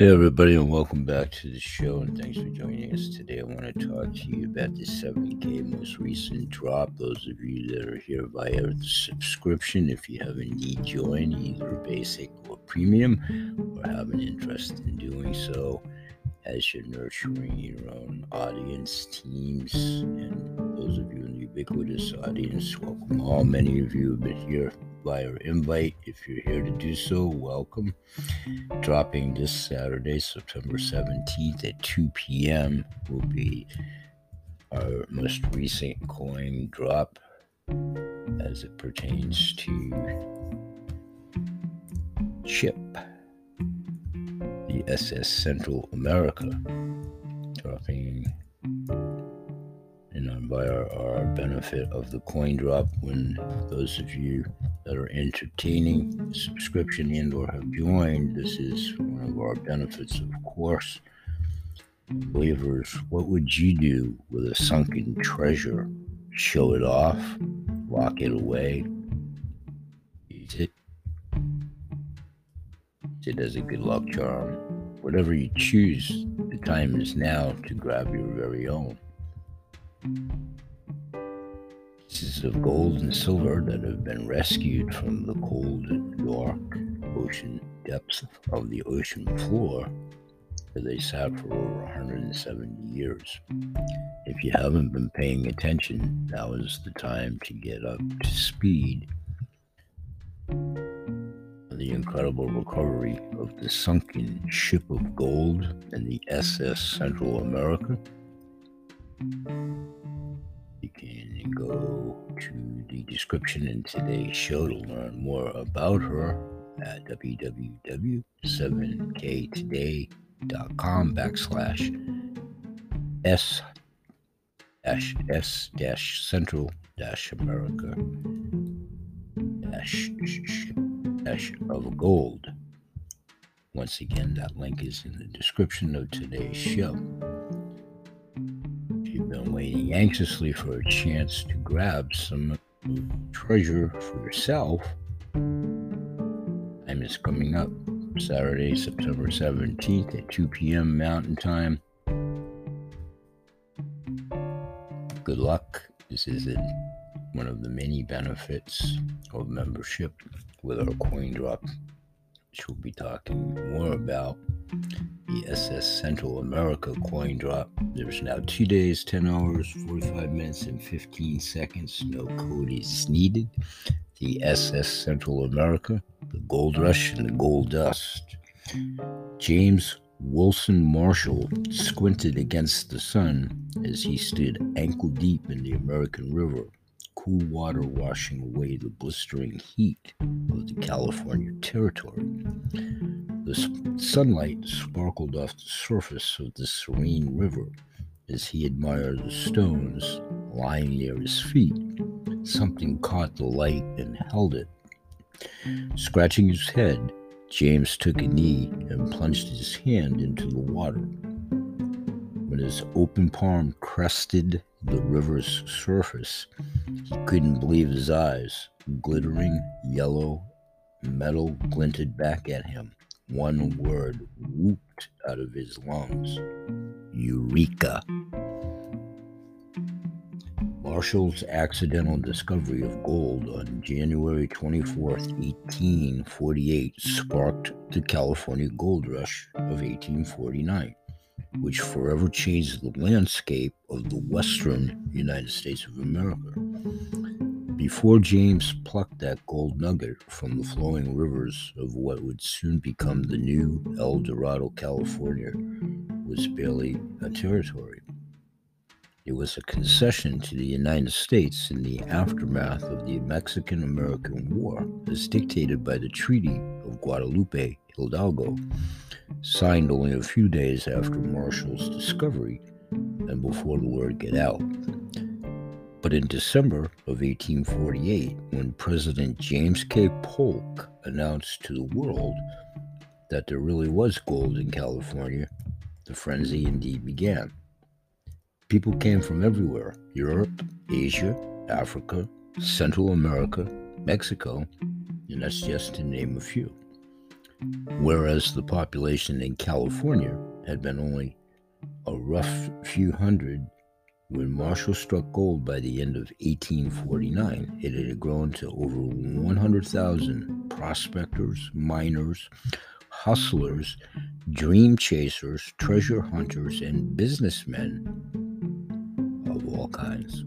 Hey, everybody, and welcome back to the show. And thanks for joining us today. I want to talk to you about the 7K most recent drop. Those of you that are here via the subscription, if you have a need join, either basic or premium, or have an interest in doing so, as you're nurturing your own audience, teams, and those of you in the ubiquitous audience, welcome all. Many of you have been here via invite. If you're here to do so, welcome. Dropping this Saturday, September 17th at 2 p.m., will be our most recent coin drop as it pertains to CHIP, the SS Central America, dropping and by our, our benefit of the coin drop when those of you that are entertaining subscription and or have joined. This is one of our benefits of course. Believers what would you do with a sunken treasure? Show it off? Lock it away? Use it use it as a good luck charm? Whatever you choose the time is now to grab your very own pieces of gold and silver that have been rescued from the cold and dark ocean depths of the ocean floor where they sat for over 170 years. If you haven't been paying attention, now is the time to get up to speed. The incredible recovery of the sunken ship of gold and the SS Central America you can go to the description in today's show to learn more about her at www.7ktoday.com backslash s dash s dash central dash america dash dash of gold. Once again, that link is in the description of today's show been waiting anxiously for a chance to grab some treasure for yourself, time is coming up. Saturday, September 17th at 2 p.m. Mountain Time. Good luck. This is one of the many benefits of membership with our coin drop, which we'll be talking more about the SS Central America coin drop. There's now two days, 10 hours, 45 minutes, and 15 seconds. No code is needed. The SS Central America, the gold rush, and the gold dust. James Wilson Marshall squinted against the sun as he stood ankle deep in the American River, cool water washing away the blistering heat of the California territory. The sunlight sparkled off the surface of the serene river as he admired the stones lying near his feet. Something caught the light and held it. Scratching his head, James took a knee and plunged his hand into the water. His open palm crested the river's surface, he couldn't believe his eyes. Glittering yellow metal glinted back at him one word whooped out of his lungs Eureka! Marshall's accidental discovery of gold on January 24, 1848, sparked the California gold rush of 1849, which forever changed the landscape of the western United States of America. Before James plucked that gold nugget from the flowing rivers of what would soon become the new El Dorado, California, was barely a territory. It was a concession to the United States in the aftermath of the Mexican American War, as dictated by the Treaty of Guadalupe Hidalgo, signed only a few days after Marshall's discovery and before the word got out. But in December of 1848, when President James K. Polk announced to the world that there really was gold in California, the frenzy indeed began. People came from everywhere Europe, Asia, Africa, Central America, Mexico, and that's just to name a few. Whereas the population in California had been only a rough few hundred when Marshall struck gold by the end of 1849. It had grown to over 100,000 prospectors, miners, hustlers, dream chasers, treasure hunters, and businessmen of all kinds.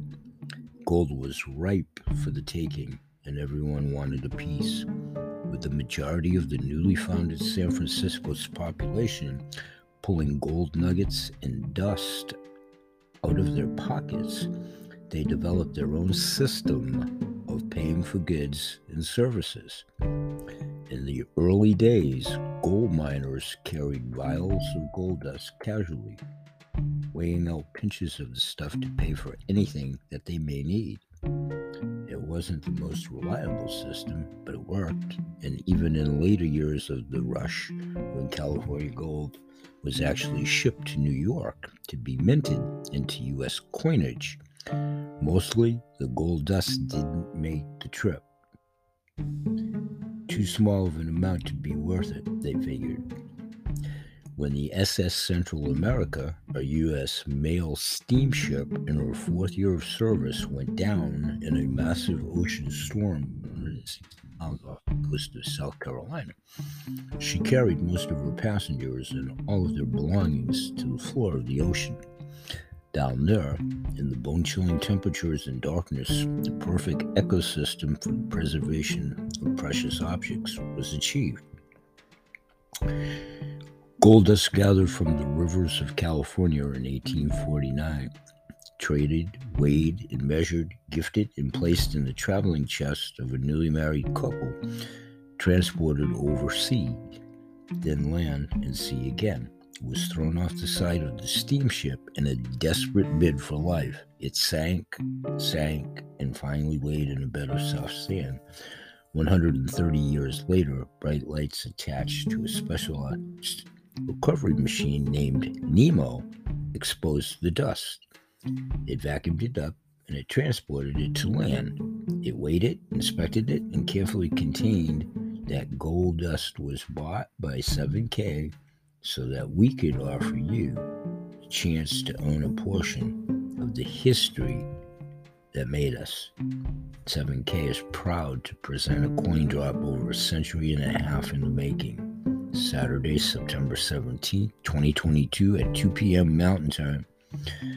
Gold was ripe for the taking, and everyone wanted a piece. With the majority of the newly founded San Francisco's population pulling gold nuggets and dust out of their pockets, they developed their own system of paying for goods and services. In the early days, gold miners carried vials of gold dust casually, weighing out pinches of the stuff to pay for anything that they may need. It wasn't the most reliable system, but it worked. And even in later years of the rush, when California gold was actually shipped to New York to be minted into U.S. coinage, mostly the gold dust didn't make the trip. Too small of an amount to be worth it, they figured. When the SS Central America, a U.S. mail steamship in her fourth year of service, went down in a massive ocean storm off the coast of South Carolina, she carried most of her passengers and all of their belongings to the floor of the ocean. Down there, in the bone chilling temperatures and darkness, the perfect ecosystem for the preservation of precious objects was achieved. Gold dust gathered from the rivers of California in 1849, traded, weighed, and measured, gifted, and placed in the traveling chest of a newly married couple, transported overseas, then land and sea again was thrown off the side of the steamship in a desperate bid for life. It sank, sank, and finally laid in a bed of soft sand. 130 years later, bright lights attached to a specialized recovery machine named Nemo exposed the dust. It vacuumed it up and it transported it to land. It weighed it, inspected it, and carefully contained that gold dust was bought by 7K so that we could offer you a chance to own a portion of the history that made us. 7K is proud to present a coin drop over a century and a half in the making. Saturday, September 17th, 2022 at 2 p.m. Mountain Time.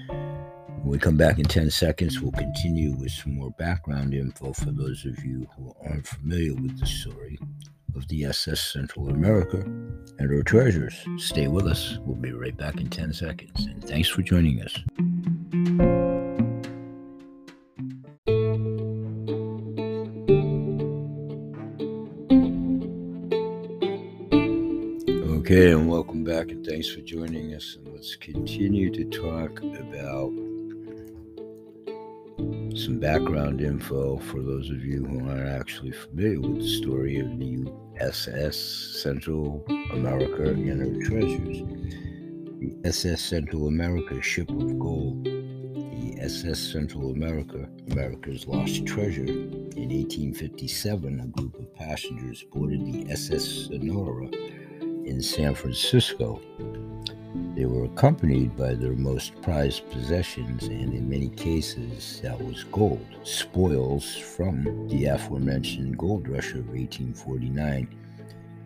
When we come back in 10 seconds, we'll continue with some more background info for those of you who aren't familiar with the story of the SS Central America and her treasures. Stay with us. We'll be right back in 10 seconds. And thanks for joining us. Okay, and welcome back, and thanks for joining us. And let's continue to talk about some background info for those of you who aren't actually familiar with the story of the USS Central America and her treasures. The SS Central America ship of gold. The SS Central America, America's lost treasure. In 1857, a group of passengers boarded the SS Sonora in San Francisco they were accompanied by their most prized possessions, and in many cases, that was gold, spoils from the aforementioned gold rush of 1849,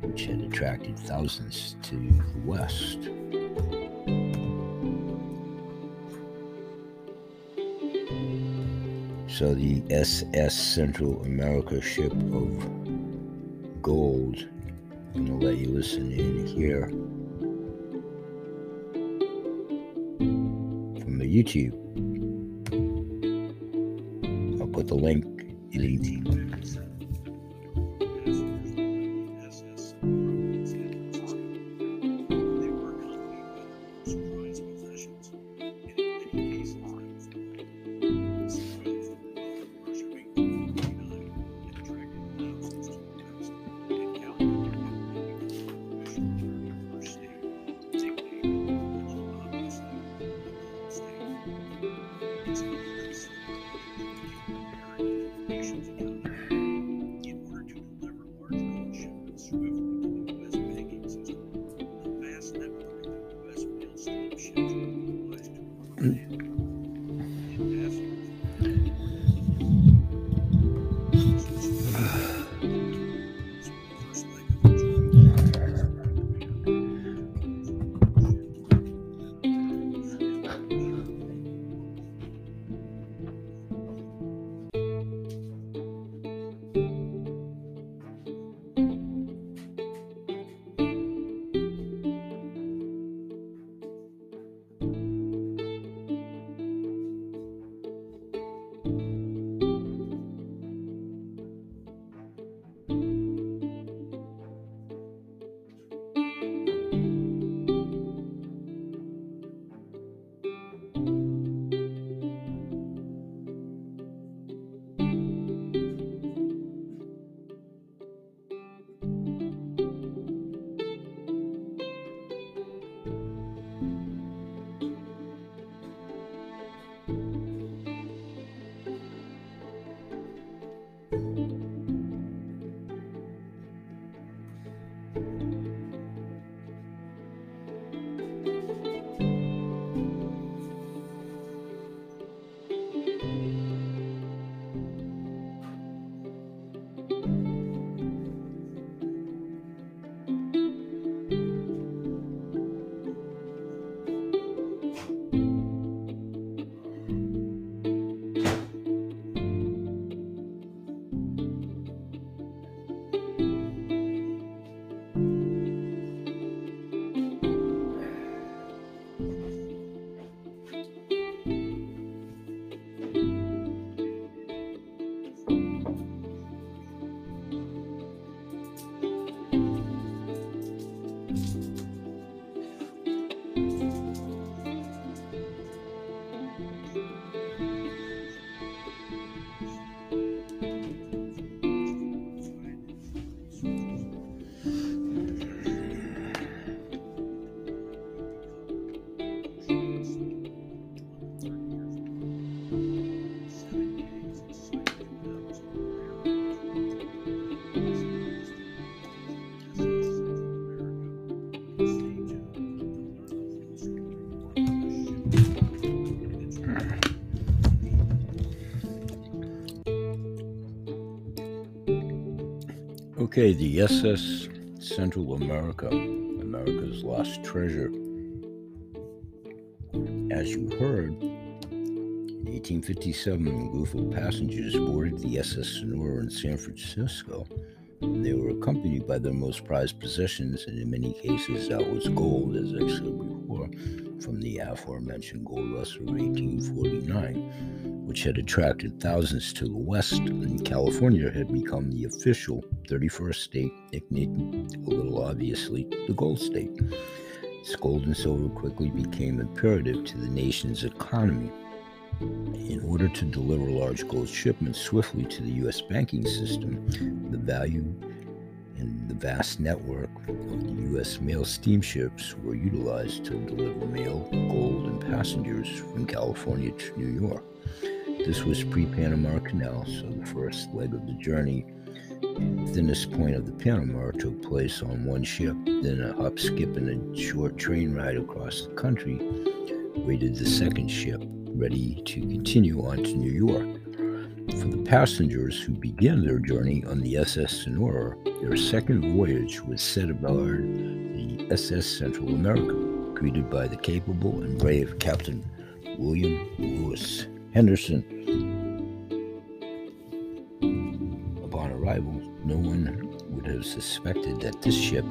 which had attracted thousands to the West. So the SS Central America ship of gold, I'm to let you listen in here. From the YouTube. I'll put the link in the Okay, the SS Central America, America's Lost Treasure. As you heard, in 1857, a group of passengers boarded the SS Sonora in San Francisco. They were accompanied by their most prized possessions, and in many cases, that was gold, as I said before, from the aforementioned gold rush of 1849, which had attracted thousands to the West, and California had become the official 31st state, nicknamed a little obviously the gold state. Its gold and silver quickly became imperative to the nation's economy. In order to deliver large gold shipments swiftly to the U.S. banking system, the value and the vast network of the U.S. mail steamships were utilized to deliver mail, gold, and passengers from California to New York. This was pre Panama Canal, so the first leg of the journey, thinnest point of the Panama, took place on one ship. Then a hop, skip, and a short train ride across the country waited the second ship, ready to continue on to New York. For the passengers who began their journey on the SS Sonora, their second voyage was set aboard the SS Central America, greeted by the capable and brave Captain William Lewis Henderson. Upon arrival, no one would have suspected that this ship,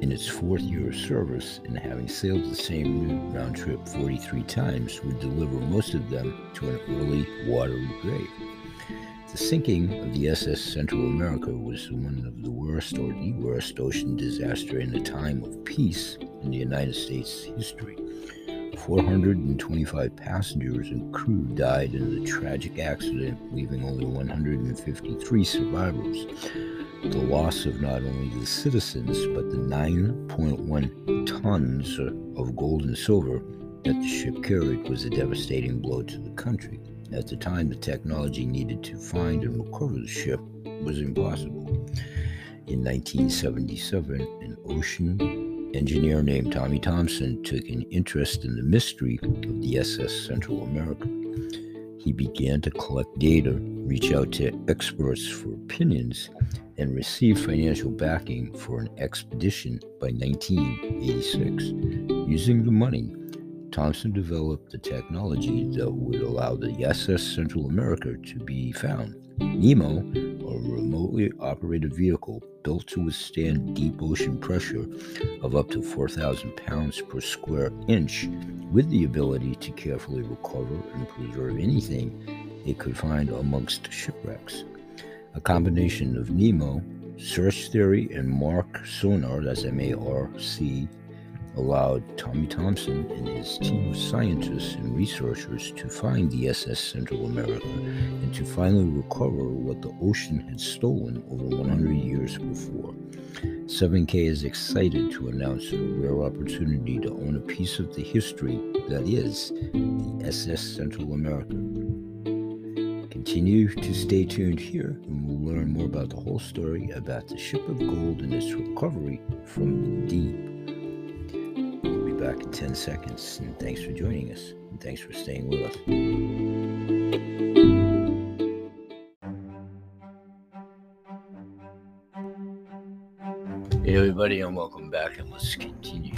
in its fourth year of service and having sailed the same round trip 43 times, would deliver most of them to an early watery grave. The sinking of the SS Central America was one of the worst or the worst ocean disaster in a time of peace in the United States history. 425 passengers and crew died in the tragic accident, leaving only 153 survivors. The loss of not only the citizens, but the 9.1 tons of gold and silver that the ship carried was a devastating blow to the country. At the time, the technology needed to find and recover the ship was impossible. In 1977, an ocean engineer named Tommy Thompson took an interest in the mystery of the SS Central America. He began to collect data, reach out to experts for opinions, and receive financial backing for an expedition by 1986. Using the money, Thompson developed the technology that would allow the SS Central America to be found. Nemo, a remotely operated vehicle built to withstand deep ocean pressure of up to 4,000 pounds per square inch, with the ability to carefully recover and preserve anything it could find amongst shipwrecks. A combination of Nemo, search theory, and Mark sonar, that's M A R C allowed Tommy Thompson and his team of scientists and researchers to find the SS Central America and to finally recover what the ocean had stolen over 100 years before. 7K is excited to announce a rare opportunity to own a piece of the history that is the SS Central America. Continue to stay tuned here, and we'll learn more about the whole story about the ship of gold and its recovery from the deep back in 10 seconds. And thanks for joining us. And thanks for staying with us. Hey, everybody, and welcome back. And let's continue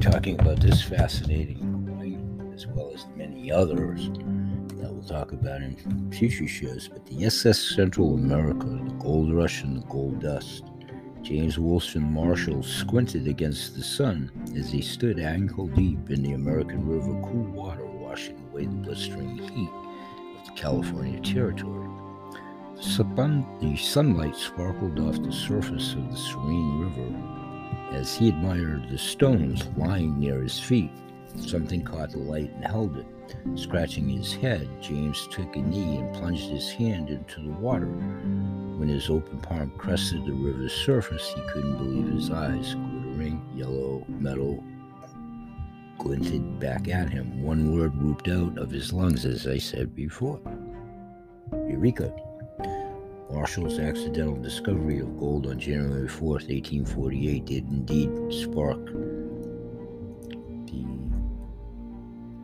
talking about this fascinating coin as well as many others that we'll talk about in future shows. But the SS Central America, the gold rush and the gold dust James Wilson Marshall squinted against the sun as he stood ankle deep in the American River cool water washing away the blistering heat of the California territory. The sunlight sparkled off the surface of the serene river as he admired the stones lying near his feet. Something caught the light and held it. Scratching his head, James took a knee and plunged his hand into the water. When his open palm crested the river's surface, he couldn't believe his eyes. Glittering yellow metal glinted back at him. One word whooped out of his lungs, as I said before Eureka! Marshall's accidental discovery of gold on January 4th, 1848, did indeed spark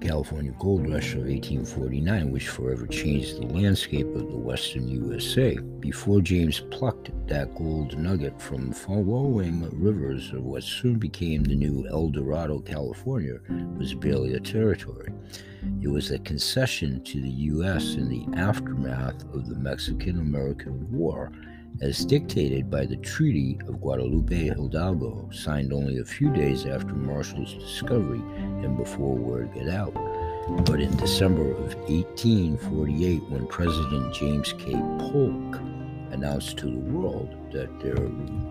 California gold rush of 1849, which forever changed the landscape of the western USA. Before James plucked that gold nugget from flowing rivers of what soon became the new El Dorado, California, was barely a territory. It was a concession to the U.S. in the aftermath of the Mexican American War as dictated by the Treaty of Guadalupe Hidalgo, signed only a few days after Marshall's discovery and before word got out. But in December of 1848, when President James K. Polk announced to the world that there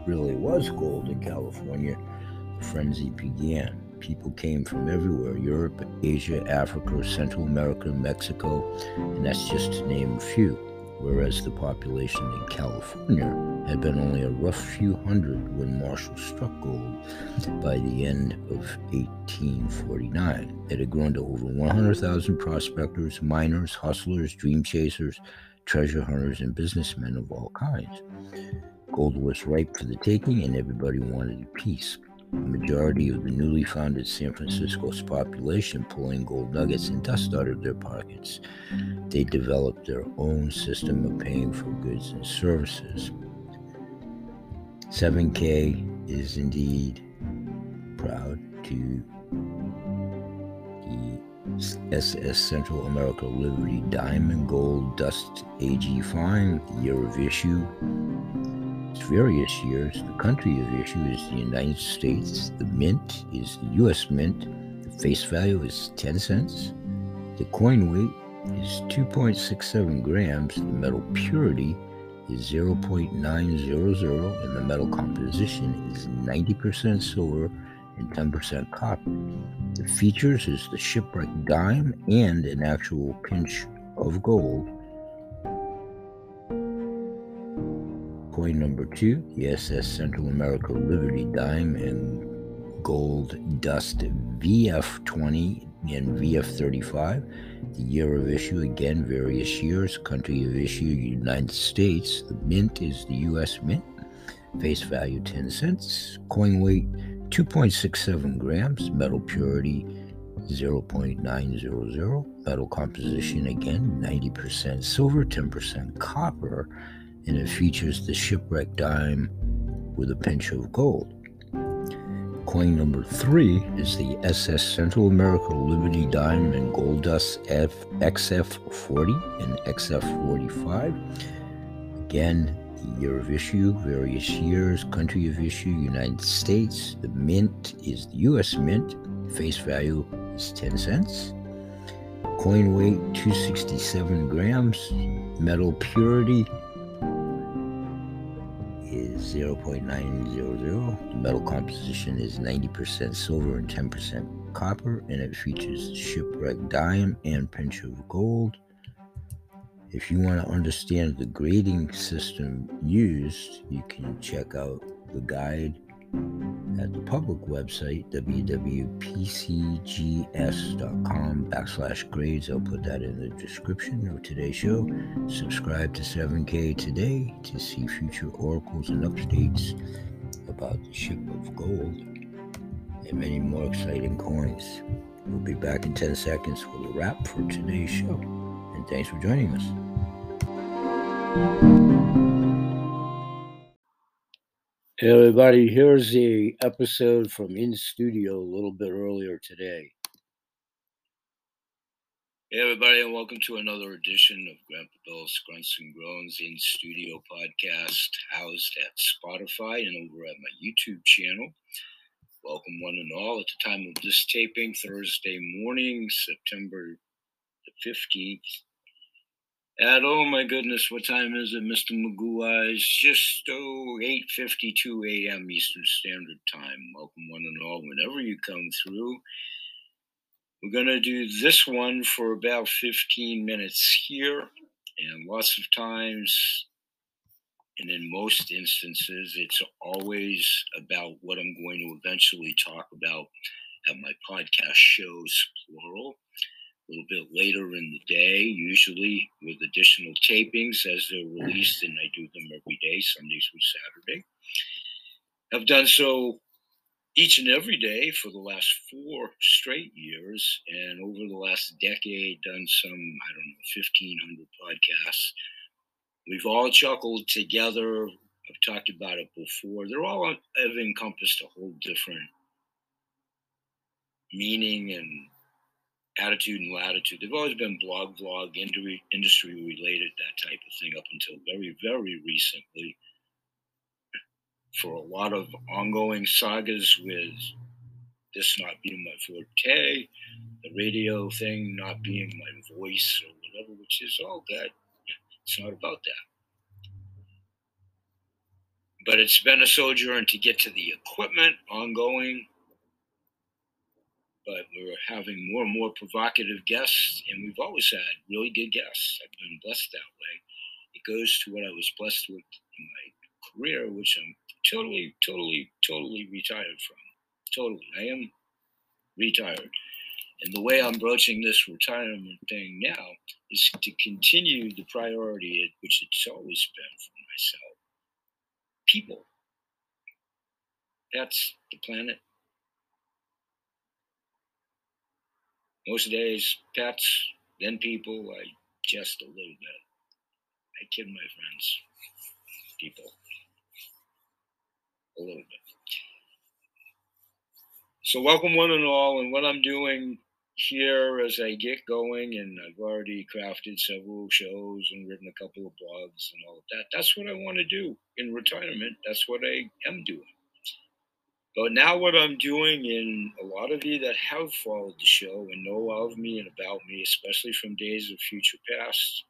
really was gold in California, the frenzy began. People came from everywhere Europe, Asia, Africa, Central America, Mexico, and that's just to name a few whereas the population in California had been only a rough few hundred when Marshall struck gold by the end of 1849. It had grown to over 100,000 prospectors, miners, hustlers, dream chasers, treasure hunters, and businessmen of all kinds. Gold was ripe for the taking, and everybody wanted a piece. The majority of the newly founded San Francisco's population pulling gold nuggets and dust out of their pockets. They developed their own system of paying for goods and services. 7K is indeed proud to the SS Central America Liberty Dime and Gold Dust AG Fine, year of issue various years. The country of issue is the United States. The mint is the U.S. Mint. The face value is 10 cents. The coin weight is 2.67 grams. The metal purity is 0.900, and the metal composition is 90% silver and 10% copper. The features is the shipwreck dime and an actual pinch of gold Coin number two, the SS Central America Liberty Dime and Gold Dust VF20 and VF35. The year of issue, again, various years. Country of issue, United States. The mint is the U.S. Mint. Face value 10 cents. Coin weight 2.67 grams. Metal purity 0.900. Metal composition, again, 90% silver, 10% copper and it features the shipwreck dime with a pinch of gold. Coin number three is the SS Central America Liberty Dime and Gold Dust F XF40 and XF45. Again, the year of issue, various years, country of issue, United States. The mint is the US Mint. Face value is 10 cents. Coin weight 267 grams. Metal purity 0.900. The metal composition is 90% silver and 10% copper, and it features shipwreck dime and pinch of gold. If you want to understand the grading system used, you can check out the guide at the public website www.pcgs.com backslash grades. I'll put that in the description of today's show. Subscribe to 7k today to see future oracles and updates about the ship of gold and many more exciting coins. We'll be back in 10 seconds with a wrap for today's show. And thanks for joining us Everybody, here's the episode from In Studio a little bit earlier today. Hey everybody, and welcome to another edition of Grandpa Bill's Grunts and Groans In Studio podcast, housed at Spotify and over at my YouTube channel. Welcome one and all at the time of this taping, Thursday morning, September the 15th, at oh my goodness, what time is it, Mr. Magoo Eyes? Just oh 8:52 a.m. Eastern Standard Time. Welcome one and all. Whenever you come through, we're gonna do this one for about 15 minutes here, and lots of times, and in most instances, it's always about what I'm going to eventually talk about at my podcast shows, plural a little bit later in the day, usually with additional tapings as they're mm-hmm. released, and I do them every day, Sunday through Saturday. I've done so each and every day for the last four straight years, and over the last decade, done some I don't know, fifteen hundred podcasts. We've all chuckled together. I've talked about it before. They're all have encompassed a whole different meaning and attitude and latitude. They've always been blog, vlog, industry, industry related, that type of thing, up until very, very recently. For a lot of ongoing sagas with this not being my forte, the radio thing not being my voice or whatever, which is all good. It's not about that. But it's been a sojourn to get to the equipment ongoing but we're having more and more provocative guests, and we've always had really good guests. I've been blessed that way. It goes to what I was blessed with in my career, which I'm totally, totally, totally retired from. Totally. I am retired. And the way I'm broaching this retirement thing now is to continue the priority, which it's always been for myself people. That's the planet Most days, pets, then people, I just a little bit. I kid my friends, people, a little bit. So, welcome one and all, and what I'm doing here as I get going, and I've already crafted several shows and written a couple of blogs and all of that. That's what I want to do in retirement. That's what I am doing. But now, what I'm doing, and a lot of you that have followed the show and know of me and about me, especially from days of future past,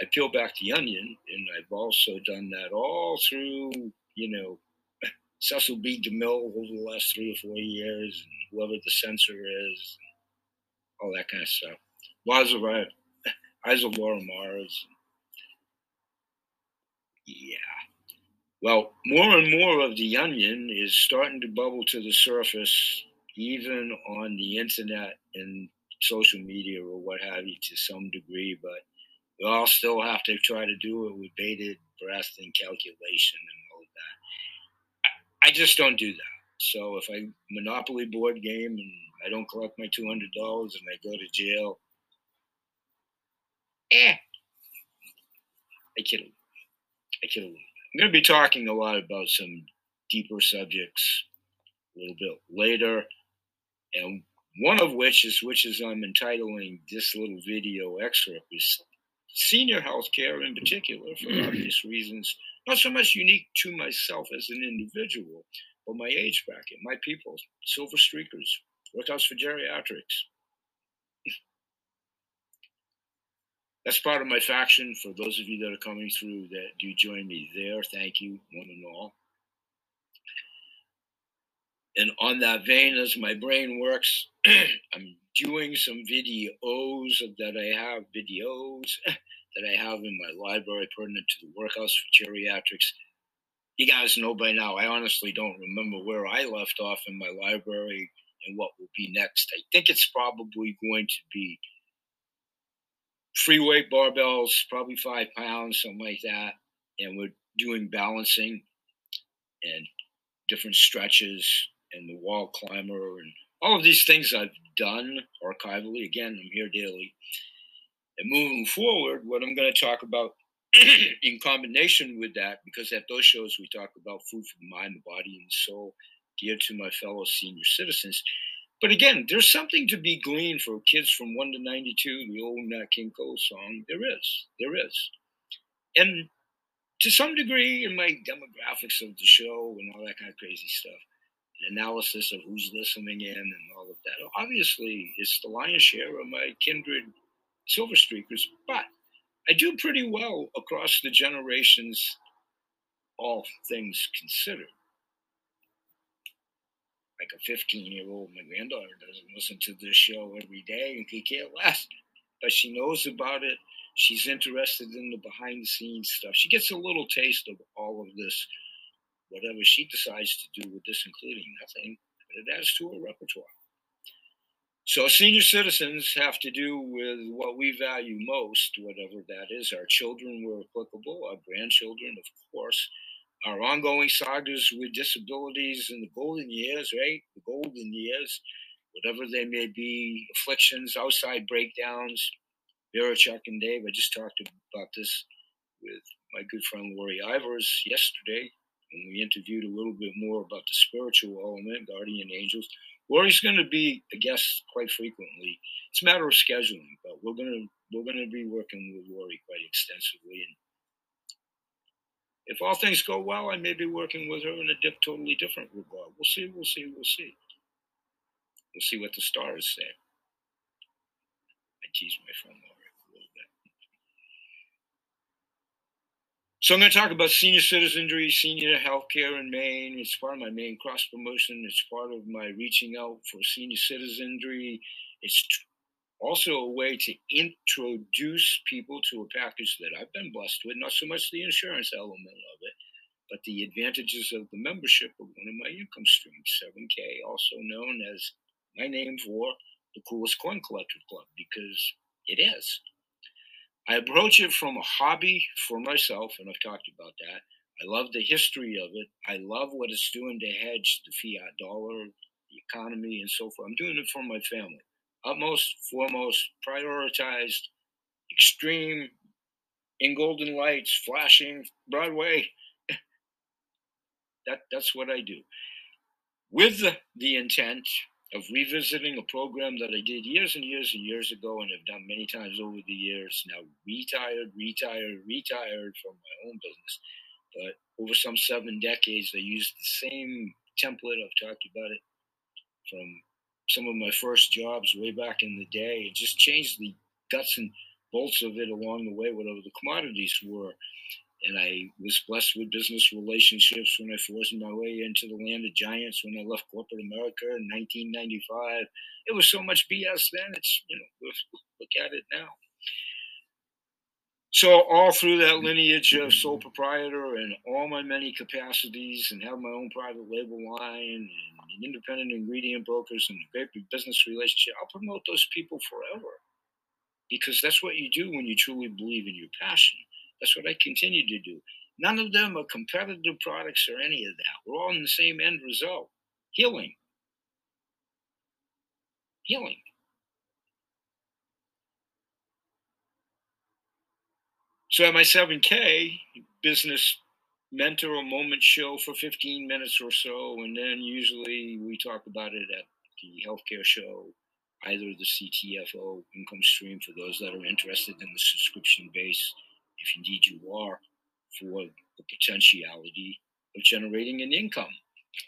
I peel back the onion, and I've also done that all through, you know, Cecil B. DeMille over the last three or four years, and whoever the censor is, all that kind of stuff. Laws of Eyes of Laura Mars. Yeah. Well, more and more of the onion is starting to bubble to the surface, even on the internet and social media or what have you to some degree, but we all still have to try to do it with bated breath and calculation and all of that. I, just don't do that. So if I monopoly board game and I don't collect my two hundred dollars and I go to jail, eh, I kid. I little. I'm going to be talking a lot about some deeper subjects a little bit later, and one of which is which is I'm entitling this little video excerpt is senior health care in particular for obvious reasons, not so much unique to myself as an individual, but my age bracket, my people, silver streakers, workouts for geriatrics, that's part of my faction. For those of you that are coming through that do join me there, thank you, one and all. And on that vein, as my brain works, I'm doing some videos that I have, videos that I have in my library pertinent to the workhouse for geriatrics. You guys know by now, I honestly don't remember where I left off in my library and what will be next. I think it's probably going to be free weight barbells, probably five pounds, something like that. And we're doing balancing and different stretches and the wall climber and all of these things I've done archivally. Again, I'm here daily. And moving forward, what I'm going to talk about in combination with that, because at those shows we talk about food for the mind, the body, and the soul, dear to my fellow senior citizens, but again, there's something to be gleaned for kids from 1 to 92, the old Nat King Cole song. There is. There is. And to some degree, in my demographics of the show and all that kind of crazy stuff, an analysis of who's listening in and all of that, obviously, it's the lion's share of my kindred silver streakers. But I do pretty well across the generations, all things considered like a 15 year old. My granddaughter doesn't listen to this show every day and care less, but she knows about it. She's interested in the behind the scenes stuff. She gets a little taste of all of this, whatever she decides to do with this, including nothing, but it adds to her repertoire. So, senior citizens have to do with what we value most, whatever that is. Our children were applicable, our grandchildren, of course, our ongoing sagas with disabilities in the golden years, right? The golden years, whatever they may be, afflictions, outside breakdowns. Vera, Chuck, and Dave, I just talked about this with my good friend Lori Ivers yesterday when we interviewed a little bit more about the spiritual element, guardian angels. Lori's going to be a guest quite frequently. It's a matter of scheduling, but we're going to we're going to be working with Lori quite extensively. And if all things go well, I may be working with her in a dip, totally different regard. We'll see. We'll see. We'll see. We'll see what the stars say. I tease my friend bit. So I'm going to talk about senior citizenry, senior healthcare in Maine. It's part of my main cross promotion. It's part of my reaching out for senior citizenry. It's also a way to introduce people to a package that I've been blessed with, not so much the insurance element of it, but the advantages of the membership of one of my income streams, 7K, also known as my name for the coolest coin collector club, because it is. I approach it from a hobby for myself, and I've talked about that. I love the history of it. I love what it's doing to hedge the fiat dollar, the economy, and so forth. I'm doing it for my family. Utmost, foremost, prioritized, extreme, in golden lights, flashing, Broadway. that that's what I do. With the, intent of revisiting a program that I did years and years and years ago and have done many times over the years. Now retired, retired, retired from my own business. But over some seven decades, I used the same template. I've talked about it from some of my first jobs way back in the day. It just changed the guts and bolts of it along the way, whatever the commodities were and I was blessed with business relationships when I forced my way into the land of giants when I left corporate America in 1995. It was so much BS then. It's you know look at it now. So all through that lineage of sole proprietor and all my many capacities, and have my own private label line and independent ingredient brokers and a great business relationship, I'll promote those people forever because that's what you do when you truly believe in your passion that's what I continue to do. None of them are competitive products or any of that. We're all in the same end result healing. Healing. So at my 7K business mentor or moment show for 15 minutes or so, and then usually we talk about it at the healthcare show, either the CTFO income stream for those that are interested in the subscription base if indeed you are, for the potentiality of generating an income,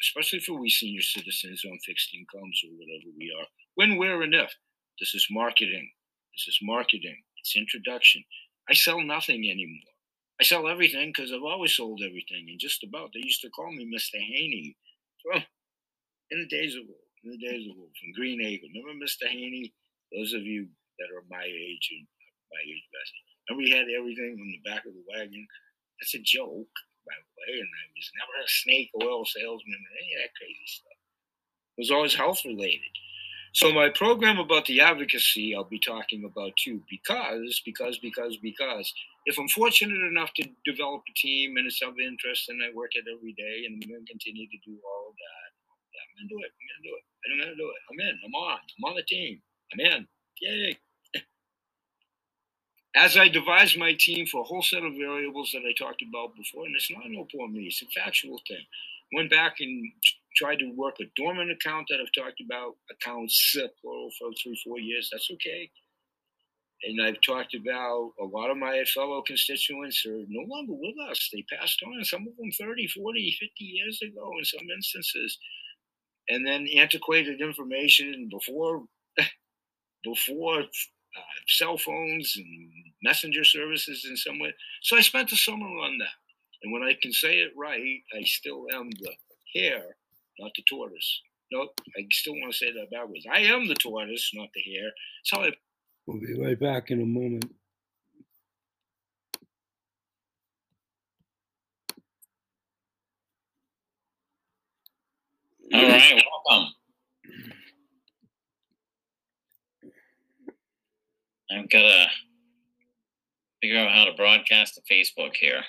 especially for we senior citizens on fixed incomes or whatever we are. When, where, and if. This is marketing. This is marketing. It's introduction. I sell nothing anymore. I sell everything because I've always sold everything. And just about, they used to call me Mr. Haney. Well, in the days of in the days of from Green Acre. Remember Mr. Haney? Those of you that are my age and my age best and we had everything on the back of the wagon. That's a joke, by the way. And I was never a snake oil salesman or any of that crazy stuff. It was always health related. So my program about the advocacy, I'll be talking about too, because, because, because, because, if I'm fortunate enough to develop a team and it's of interest, and I work it every day, and I'm going to continue to do all of that, I'm going to do it. I'm going to do it. I'm going to do it. I'm in. I'm on. I'm on the team. I'm in. Yay. As I devised my team for a whole set of variables that I talked about before, and it's not no poor me, it's a factual thing. Went back and tried to work a dormant account that I've talked about, accounts plural for three, four years. That's okay. And I've talked about a lot of my fellow constituents are no longer with us. They passed on, some of them 30, 40, 50 years ago in some instances. And then antiquated information before before uh, cell phones and messenger services in some way. So I spent the summer on that. And when I can say it right, I still am the hare, not the tortoise. No, I still want to say that backwards. I am the tortoise, not the hare. So I. We'll be right back in a moment. All right, welcome. I've got to figure out how to broadcast to Facebook here.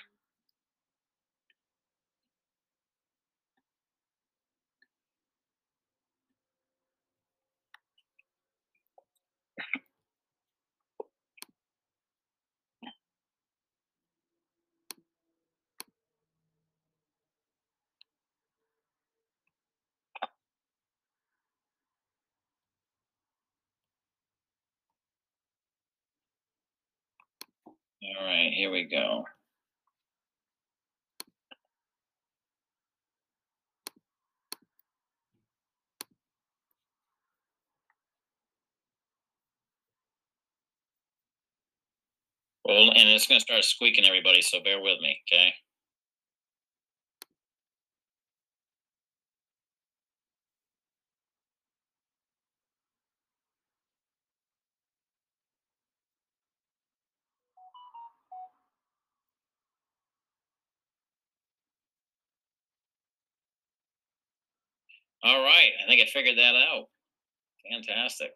All right, here we go. Well, and it's going to start squeaking, everybody, so bear with me, okay? All right, I think I figured that out. Fantastic.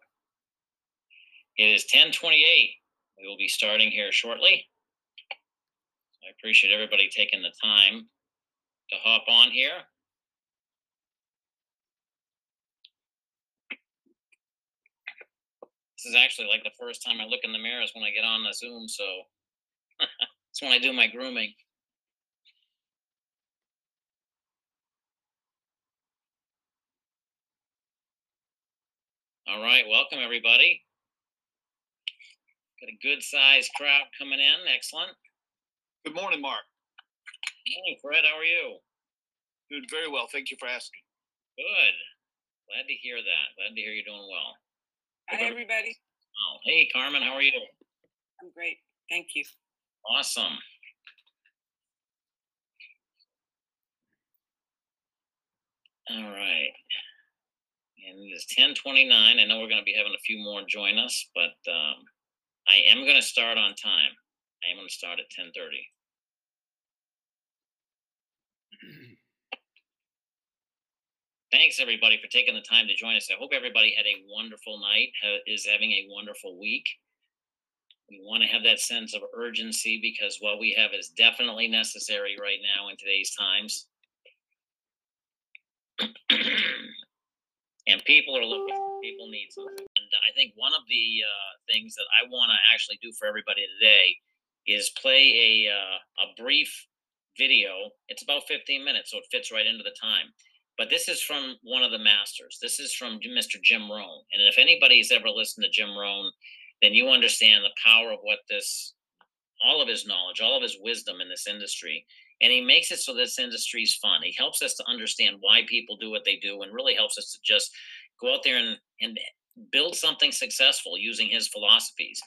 It is 1028. We will be starting here shortly. I appreciate everybody taking the time to hop on here. This is actually like the first time I look in the mirrors when I get on the Zoom, so it's when I do my grooming. All right, welcome everybody. Got a good sized crowd coming in. Excellent. Good morning, Mark. Morning, Fred. How are you? Doing very well. Thank you for asking. Good. Glad to hear that. Glad to hear you're doing well. Hi, everybody. Oh, hey, Carmen. How are you? I'm great. Thank you. Awesome. All right. And it is 1029. I know we're going to be having a few more join us, but um, I am going to start on time. I am going to start at 1030. Thanks everybody for taking the time to join us. I hope everybody had a wonderful night, is having a wonderful week. We want to have that sense of urgency because what we have is definitely necessary right now in today's times. and people are looking, people need something. And I think one of the uh, things that I want to actually do for everybody today is play a uh, a brief video. It's about 15 minutes, so it fits right into the time. But this is from one of the masters. This is from Mr. Jim Rohn. And if anybody's ever listened to Jim Rohn, then you understand the power of what this, all of his knowledge, all of his wisdom in this industry. And he makes it so this industry is fun. He helps us to understand why people do what they do and really helps us to just go out there and, and build something successful using his philosophies.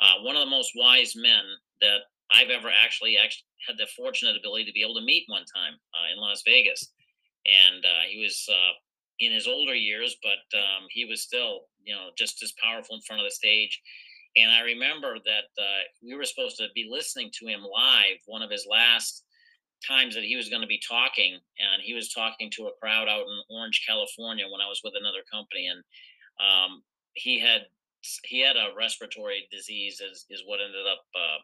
Uh, one of the most wise men that I've ever actually, actually had the fortunate ability to be able to meet one time uh, in Las Vegas and uh, he was uh, in his older years, but um, he was still, you know, just as powerful in front of the stage. And I remember that uh, we were supposed to be listening to him live one of his last times that he was going to be talking, and he was talking to a crowd out in Orange, California, when I was with another company, and um, he had he had a respiratory disease, is is what ended up. Uh,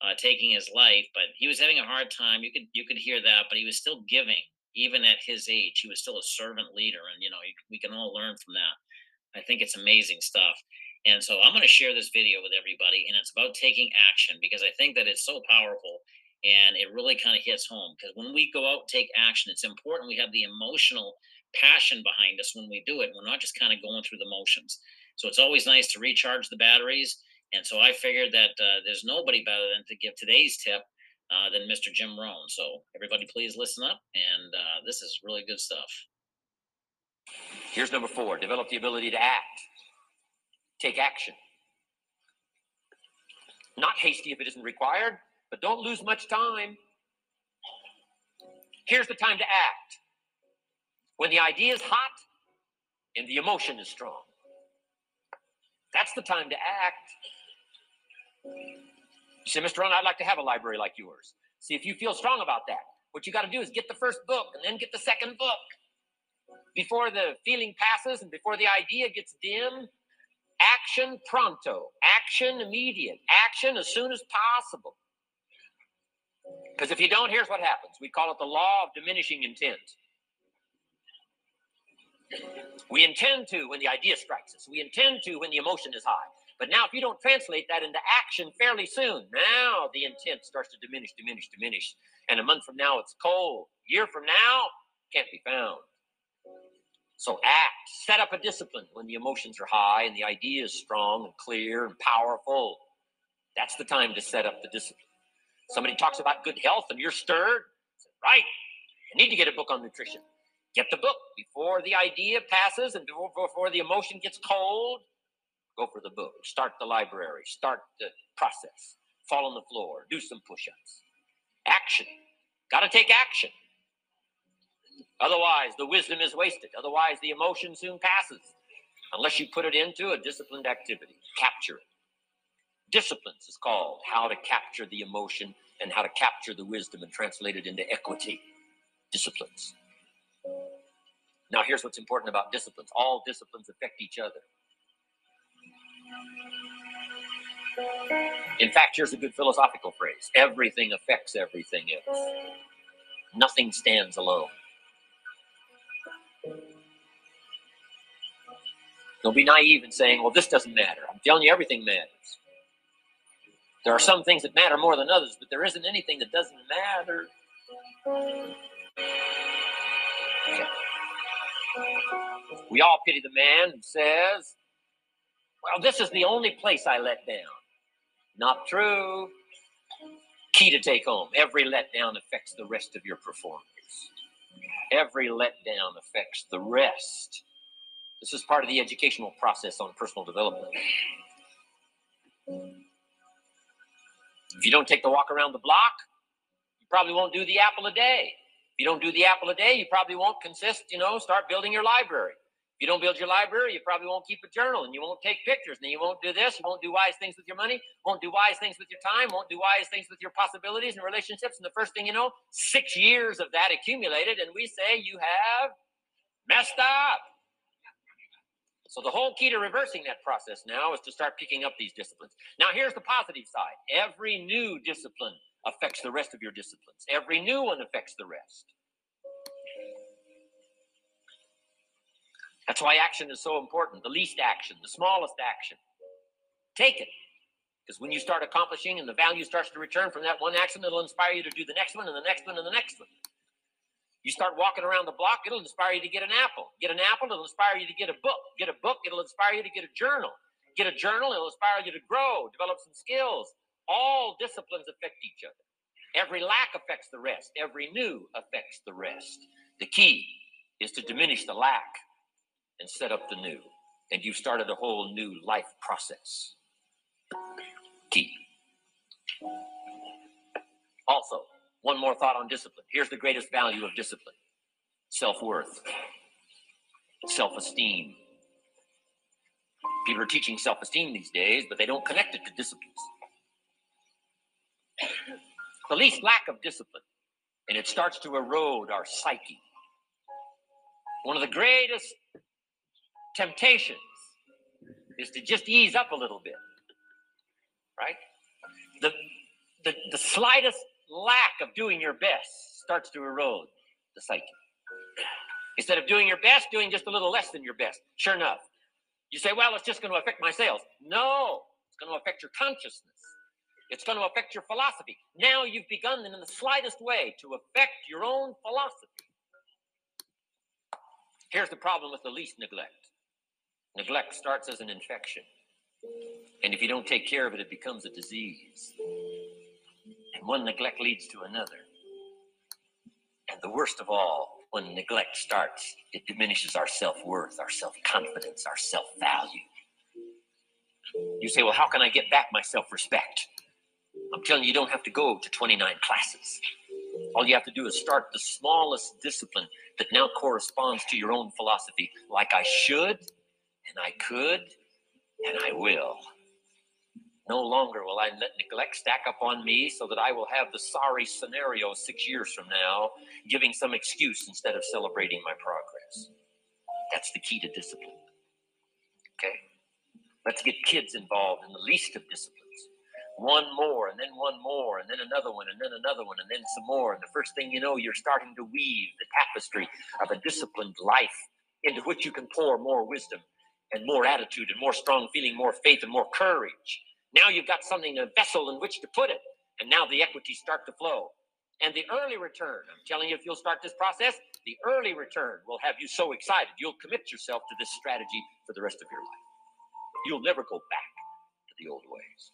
uh, taking his life, but he was having a hard time. You could you could hear that, but he was still giving even at his age, he was still a servant leader, and you know we can all learn from that. I think it's amazing stuff. And so I'm going to share this video with everybody, and it's about taking action because I think that it's so powerful and it really kind of hits home. Because when we go out and take action, it's important we have the emotional passion behind us when we do it. We're not just kind of going through the motions. So it's always nice to recharge the batteries. And so I figured that uh, there's nobody better than to give today's tip uh, than Mr. Jim Rohn. So everybody, please listen up, and uh, this is really good stuff. Here's number four: develop the ability to act, take action. Not hasty if it isn't required, but don't lose much time. Here's the time to act when the idea is hot and the emotion is strong. That's the time to act. You say, Mr. Rohn, I'd like to have a library like yours. See if you feel strong about that. What you got to do is get the first book and then get the second book. Before the feeling passes and before the idea gets dim, action pronto, action immediate, action as soon as possible. Because if you don't, here's what happens. We call it the law of diminishing intent. We intend to when the idea strikes us. We intend to when the emotion is high. But now, if you don't translate that into action fairly soon, now the intent starts to diminish, diminish, diminish. And a month from now, it's cold. A year from now, can't be found. So act, set up a discipline when the emotions are high and the idea is strong and clear and powerful. That's the time to set up the discipline. Somebody talks about good health and you're stirred. Right. I need to get a book on nutrition. Get the book before the idea passes and before, before the emotion gets cold. Go for the book. Start the library. Start the process. Fall on the floor. Do some push ups. Action. Got to take action. Otherwise, the wisdom is wasted. Otherwise, the emotion soon passes unless you put it into a disciplined activity. Capture it. Disciplines is called how to capture the emotion and how to capture the wisdom and translate it into equity. Disciplines. Now, here's what's important about disciplines all disciplines affect each other. In fact, here's a good philosophical phrase everything affects everything else, nothing stands alone. Don't be naive in saying, well, this doesn't matter. I'm telling you, everything matters. There are some things that matter more than others, but there isn't anything that doesn't matter. We all pity the man who says, Well, this is the only place I let down. Not true. Key to take home every letdown affects the rest of your performance. Every letdown affects the rest. This is part of the educational process on personal development. If you don't take the walk around the block, you probably won't do the apple a day. If you don't do the apple a day, you probably won't consist, you know, start building your library. If you don't build your library, you probably won't keep a journal and you won't take pictures and you won't do this, you won't do wise things with your money, won't do wise things with your time, won't do wise things with your possibilities and relationships. And the first thing you know, six years of that accumulated, and we say you have messed up. So the whole key to reversing that process now is to start picking up these disciplines. Now here's the positive side. Every new discipline affects the rest of your disciplines. Every new one affects the rest. That's why action is so important. The least action, the smallest action. Take it. Because when you start accomplishing and the value starts to return from that one action, it'll inspire you to do the next one and the next one and the next one. You start walking around the block, it'll inspire you to get an apple. Get an apple, it'll inspire you to get a book. Get a book, it'll inspire you to get a journal. Get a journal, it'll inspire you to grow, develop some skills. All disciplines affect each other. Every lack affects the rest. Every new affects the rest. The key is to diminish the lack and set up the new. And you've started a whole new life process. Key. Also, one more thought on discipline. Here's the greatest value of discipline self worth, self esteem. People are teaching self esteem these days, but they don't connect it to disciplines. The least lack of discipline, and it starts to erode our psyche. One of the greatest temptations is to just ease up a little bit, right? The, the, the slightest lack of doing your best starts to erode the psyche. Instead of doing your best, doing just a little less than your best. Sure enough, you say, well, it's just going to affect my sales. No, it's going to affect your consciousness. It's going to affect your philosophy. Now you've begun in the slightest way to affect your own philosophy. Here's the problem with the least neglect neglect starts as an infection. And if you don't take care of it, it becomes a disease. And one neglect leads to another. And the worst of all, when neglect starts, it diminishes our self worth, our self confidence, our self value. You say, well, how can I get back my self respect? I'm telling you, you don't have to go to 29 classes. All you have to do is start the smallest discipline that now corresponds to your own philosophy, like I should, and I could, and I will. No longer will I let neglect stack up on me so that I will have the sorry scenario six years from now, giving some excuse instead of celebrating my progress. That's the key to discipline. Okay? Let's get kids involved in the least of disciplines. One more, and then one more, and then another one, and then another one, and then some more. And the first thing you know, you're starting to weave the tapestry of a disciplined life into which you can pour more wisdom and more attitude and more strong feeling, more faith and more courage now you've got something, a vessel in which to put it. And now the equities start to flow. And the early return, I'm telling you, if you'll start this process, the early return will have you so excited. You'll commit yourself to this strategy for the rest of your life. You'll never go back to the old ways.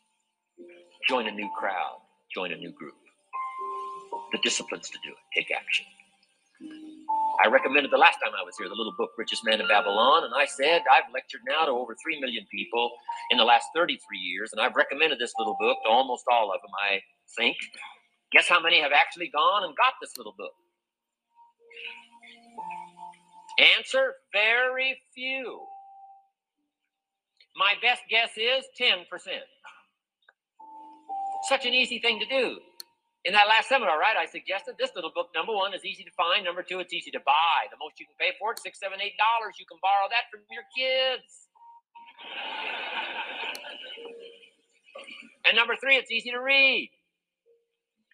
join a new crowd, join a new group. The disciplines to do it, take action. I recommended the last time I was here the little book, Richest Man in Babylon, and I said I've lectured now to over 3 million people in the last 33 years, and I've recommended this little book to almost all of them, I think. Guess how many have actually gone and got this little book? Answer very few. My best guess is 10%. Such an easy thing to do. In that last seminar, right, I suggested this little book, number one, is easy to find. Number two, it's easy to buy. The most you can pay for it, six, seven, eight dollars. You can borrow that from your kids. And number three, it's easy to read.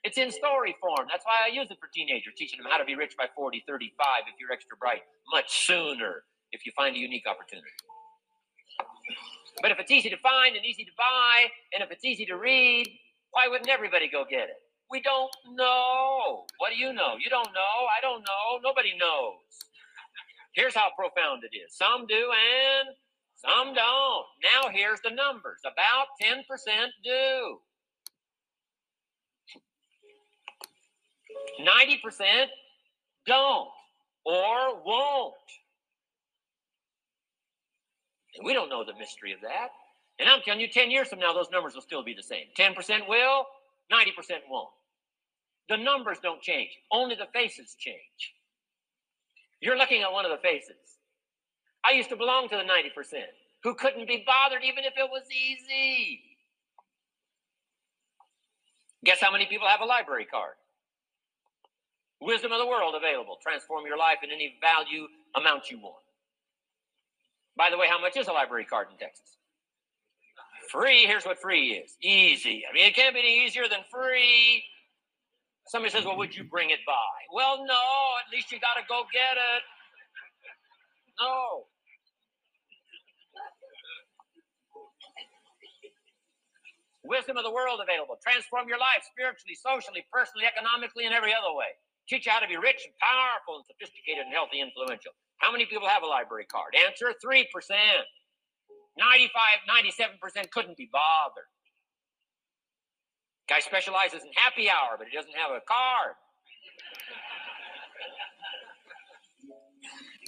It's in story form. That's why I use it for teenagers, teaching them how to be rich by 40, 35 if you're extra bright, much sooner if you find a unique opportunity. But if it's easy to find and easy to buy, and if it's easy to read, why wouldn't everybody go get it? We don't know. What do you know? You don't know. I don't know. Nobody knows. Here's how profound it is some do and some don't. Now, here's the numbers about 10% do. 90% don't or won't. And we don't know the mystery of that. And I'm telling you, 10 years from now, those numbers will still be the same. 10% will, 90% won't. The numbers don't change, only the faces change. You're looking at one of the faces. I used to belong to the 90% who couldn't be bothered even if it was easy. Guess how many people have a library card? Wisdom of the world available. Transform your life in any value amount you want. By the way, how much is a library card in Texas? Free. Here's what free is easy. I mean, it can't be any easier than free. Somebody says, Well, would you bring it by? Well, no, at least you got to go get it. No. Wisdom of the world available. Transform your life spiritually, socially, personally, economically, and every other way. Teach you how to be rich and powerful and sophisticated and healthy, influential. How many people have a library card? Answer 3%. 95, 97% couldn't be bothered. Guy specializes in happy hour, but he doesn't have a card.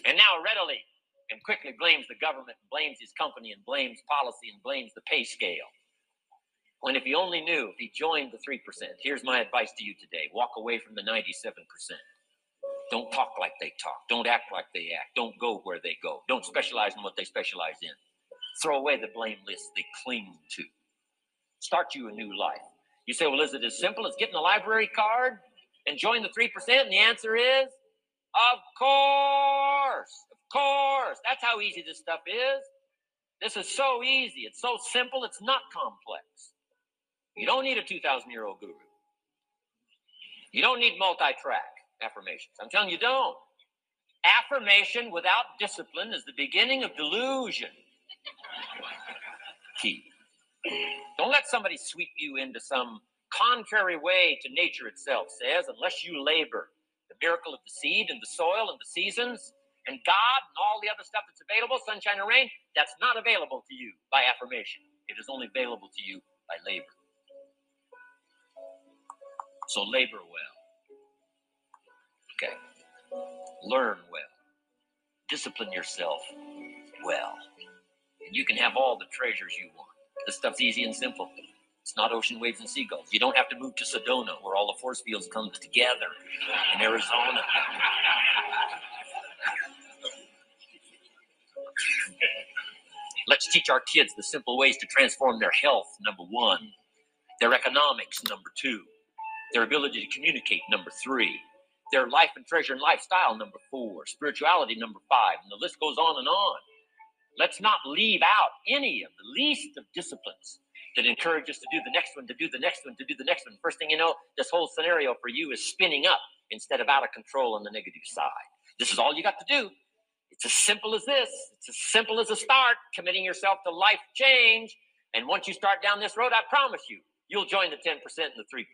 and now readily and quickly blames the government, blames his company, and blames policy, and blames the pay scale. When if he only knew, if he joined the 3%, here's my advice to you today walk away from the 97%. Don't talk like they talk. Don't act like they act. Don't go where they go. Don't specialize in what they specialize in. Throw away the blame list they cling to. Start you a new life. You say, well, is it as simple as getting a library card and join the 3%? And the answer is, of course. Of course. That's how easy this stuff is. This is so easy. It's so simple. It's not complex. You don't need a 2,000 year old guru. You don't need multi track affirmations. I'm telling you, don't. Affirmation without discipline is the beginning of delusion. Key. Don't let somebody sweep you into some contrary way to nature itself says, unless you labor the miracle of the seed and the soil and the seasons and God and all the other stuff that's available, sunshine and rain, that's not available to you by affirmation. It is only available to you by labor. So labor well. Okay. Learn well. Discipline yourself well. And you can have all the treasures you want. This stuff's easy and simple. It's not ocean waves and seagulls. You don't have to move to Sedona where all the force fields come together in Arizona. Let's teach our kids the simple ways to transform their health, number one, their economics, number two, their ability to communicate, number three, their life and treasure and lifestyle, number four, spirituality, number five, and the list goes on and on. Let's not leave out any of the least of disciplines that encourage us to do the next one, to do the next one, to do the next one. First thing you know, this whole scenario for you is spinning up instead of out of control on the negative side. This is all you got to do. It's as simple as this. It's as simple as a start, committing yourself to life change. And once you start down this road, I promise you, you'll join the 10% and the 3%.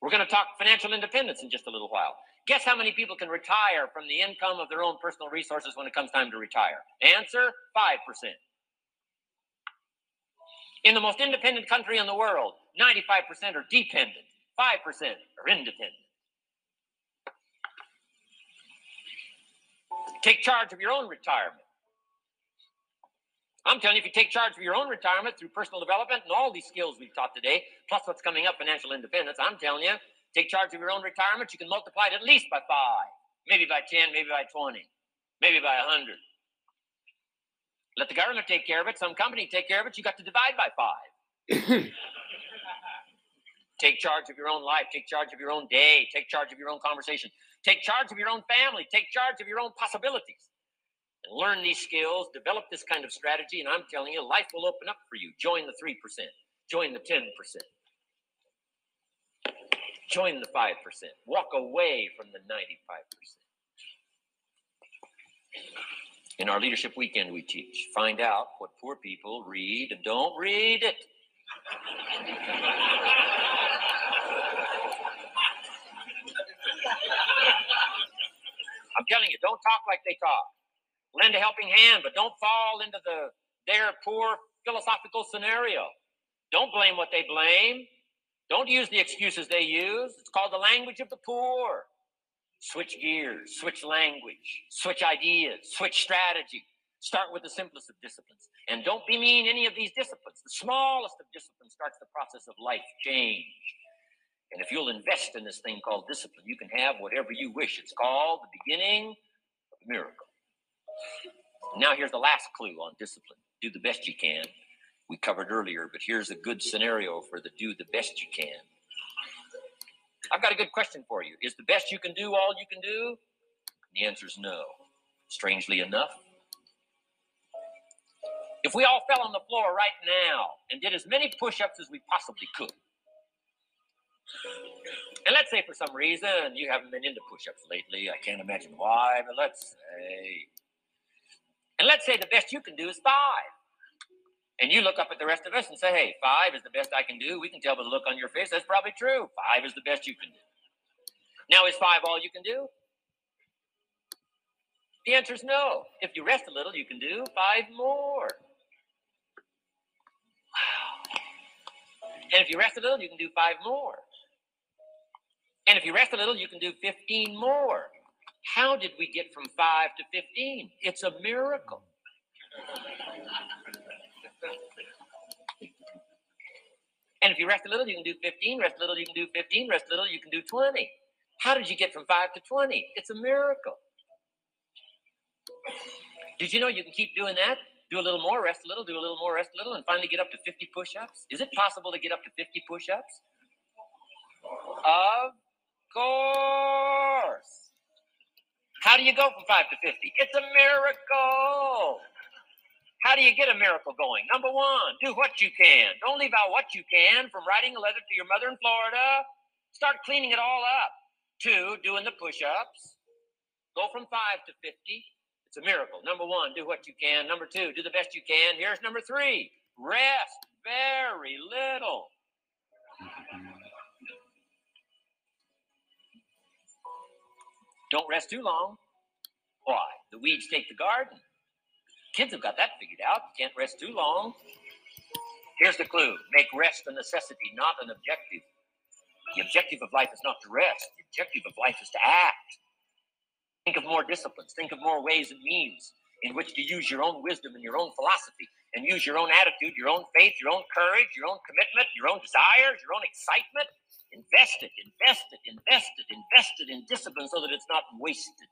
We're going to talk financial independence in just a little while. Guess how many people can retire from the income of their own personal resources when it comes time to retire? Answer 5%. In the most independent country in the world, 95% are dependent, 5% are independent. Take charge of your own retirement. I'm telling you, if you take charge of your own retirement through personal development and all these skills we've taught today, plus what's coming up, financial independence, I'm telling you, take charge of your own retirement, you can multiply it at least by five, maybe by 10, maybe by 20, maybe by 100. Let the government take care of it, some company take care of it, you got to divide by five. take charge of your own life, take charge of your own day, take charge of your own conversation, take charge of your own family, take charge of your own possibilities and learn these skills, develop this kind of strategy, and I'm telling you, life will open up for you. Join the 3%, join the 10%, join the 5%, walk away from the 95%. In our leadership weekend, we teach find out what poor people read and don't read it. I'm telling you, don't talk like they talk lend a helping hand, but don't fall into the their poor philosophical scenario. Don't blame what they blame. Don't use the excuses they use. It's called the language of the poor. Switch gears, switch language, switch ideas, switch strategy. Start with the simplest of disciplines. And don't be mean any of these disciplines. The smallest of disciplines starts the process of life change. And if you'll invest in this thing called discipline, you can have whatever you wish. It's called the beginning of a miracle. Now, here's the last clue on discipline do the best you can. We covered earlier, but here's a good scenario for the do the best you can. I've got a good question for you. Is the best you can do all you can do? The answer is no. Strangely enough, if we all fell on the floor right now and did as many push ups as we possibly could, and let's say for some reason you haven't been into push ups lately, I can't imagine why, but let's say and let's say the best you can do is five. And you look up at the rest of us and say, hey, five is the best I can do. We can tell by the look on your face that's probably true. Five is the best you can do. Now, is five all you can do? The answer is no. If you rest a little, you can do five more. Wow. And if you rest a little, you can do five more. And if you rest a little, you can do 15 more. How did we get from 5 to 15? It's a miracle. And if you rest a little, you can do 15. Rest a little, you can do 15. Rest a little, you can do 20. How did you get from 5 to 20? It's a miracle. Did you know you can keep doing that? Do a little more, rest a little, do a little more, rest a little, and finally get up to 50 push ups? Is it possible to get up to 50 push ups? Of course. How do you go from 5 to 50? It's a miracle. How do you get a miracle going? Number one, do what you can. Don't leave out what you can from writing a letter to your mother in Florida. Start cleaning it all up. Two, doing the push ups. Go from 5 to 50. It's a miracle. Number one, do what you can. Number two, do the best you can. Here's number three rest very little. Don't rest too long. Why? The weeds take the garden. Kids have got that figured out. You Can't rest too long. Here's the clue make rest a necessity, not an objective. The objective of life is not to rest, the objective of life is to act. Think of more disciplines, think of more ways and means in which to use your own wisdom and your own philosophy and use your own attitude, your own faith, your own courage, your own commitment, your own desires, your own excitement Invest it, invest it, invest it, invest it in discipline so that it's not wasted.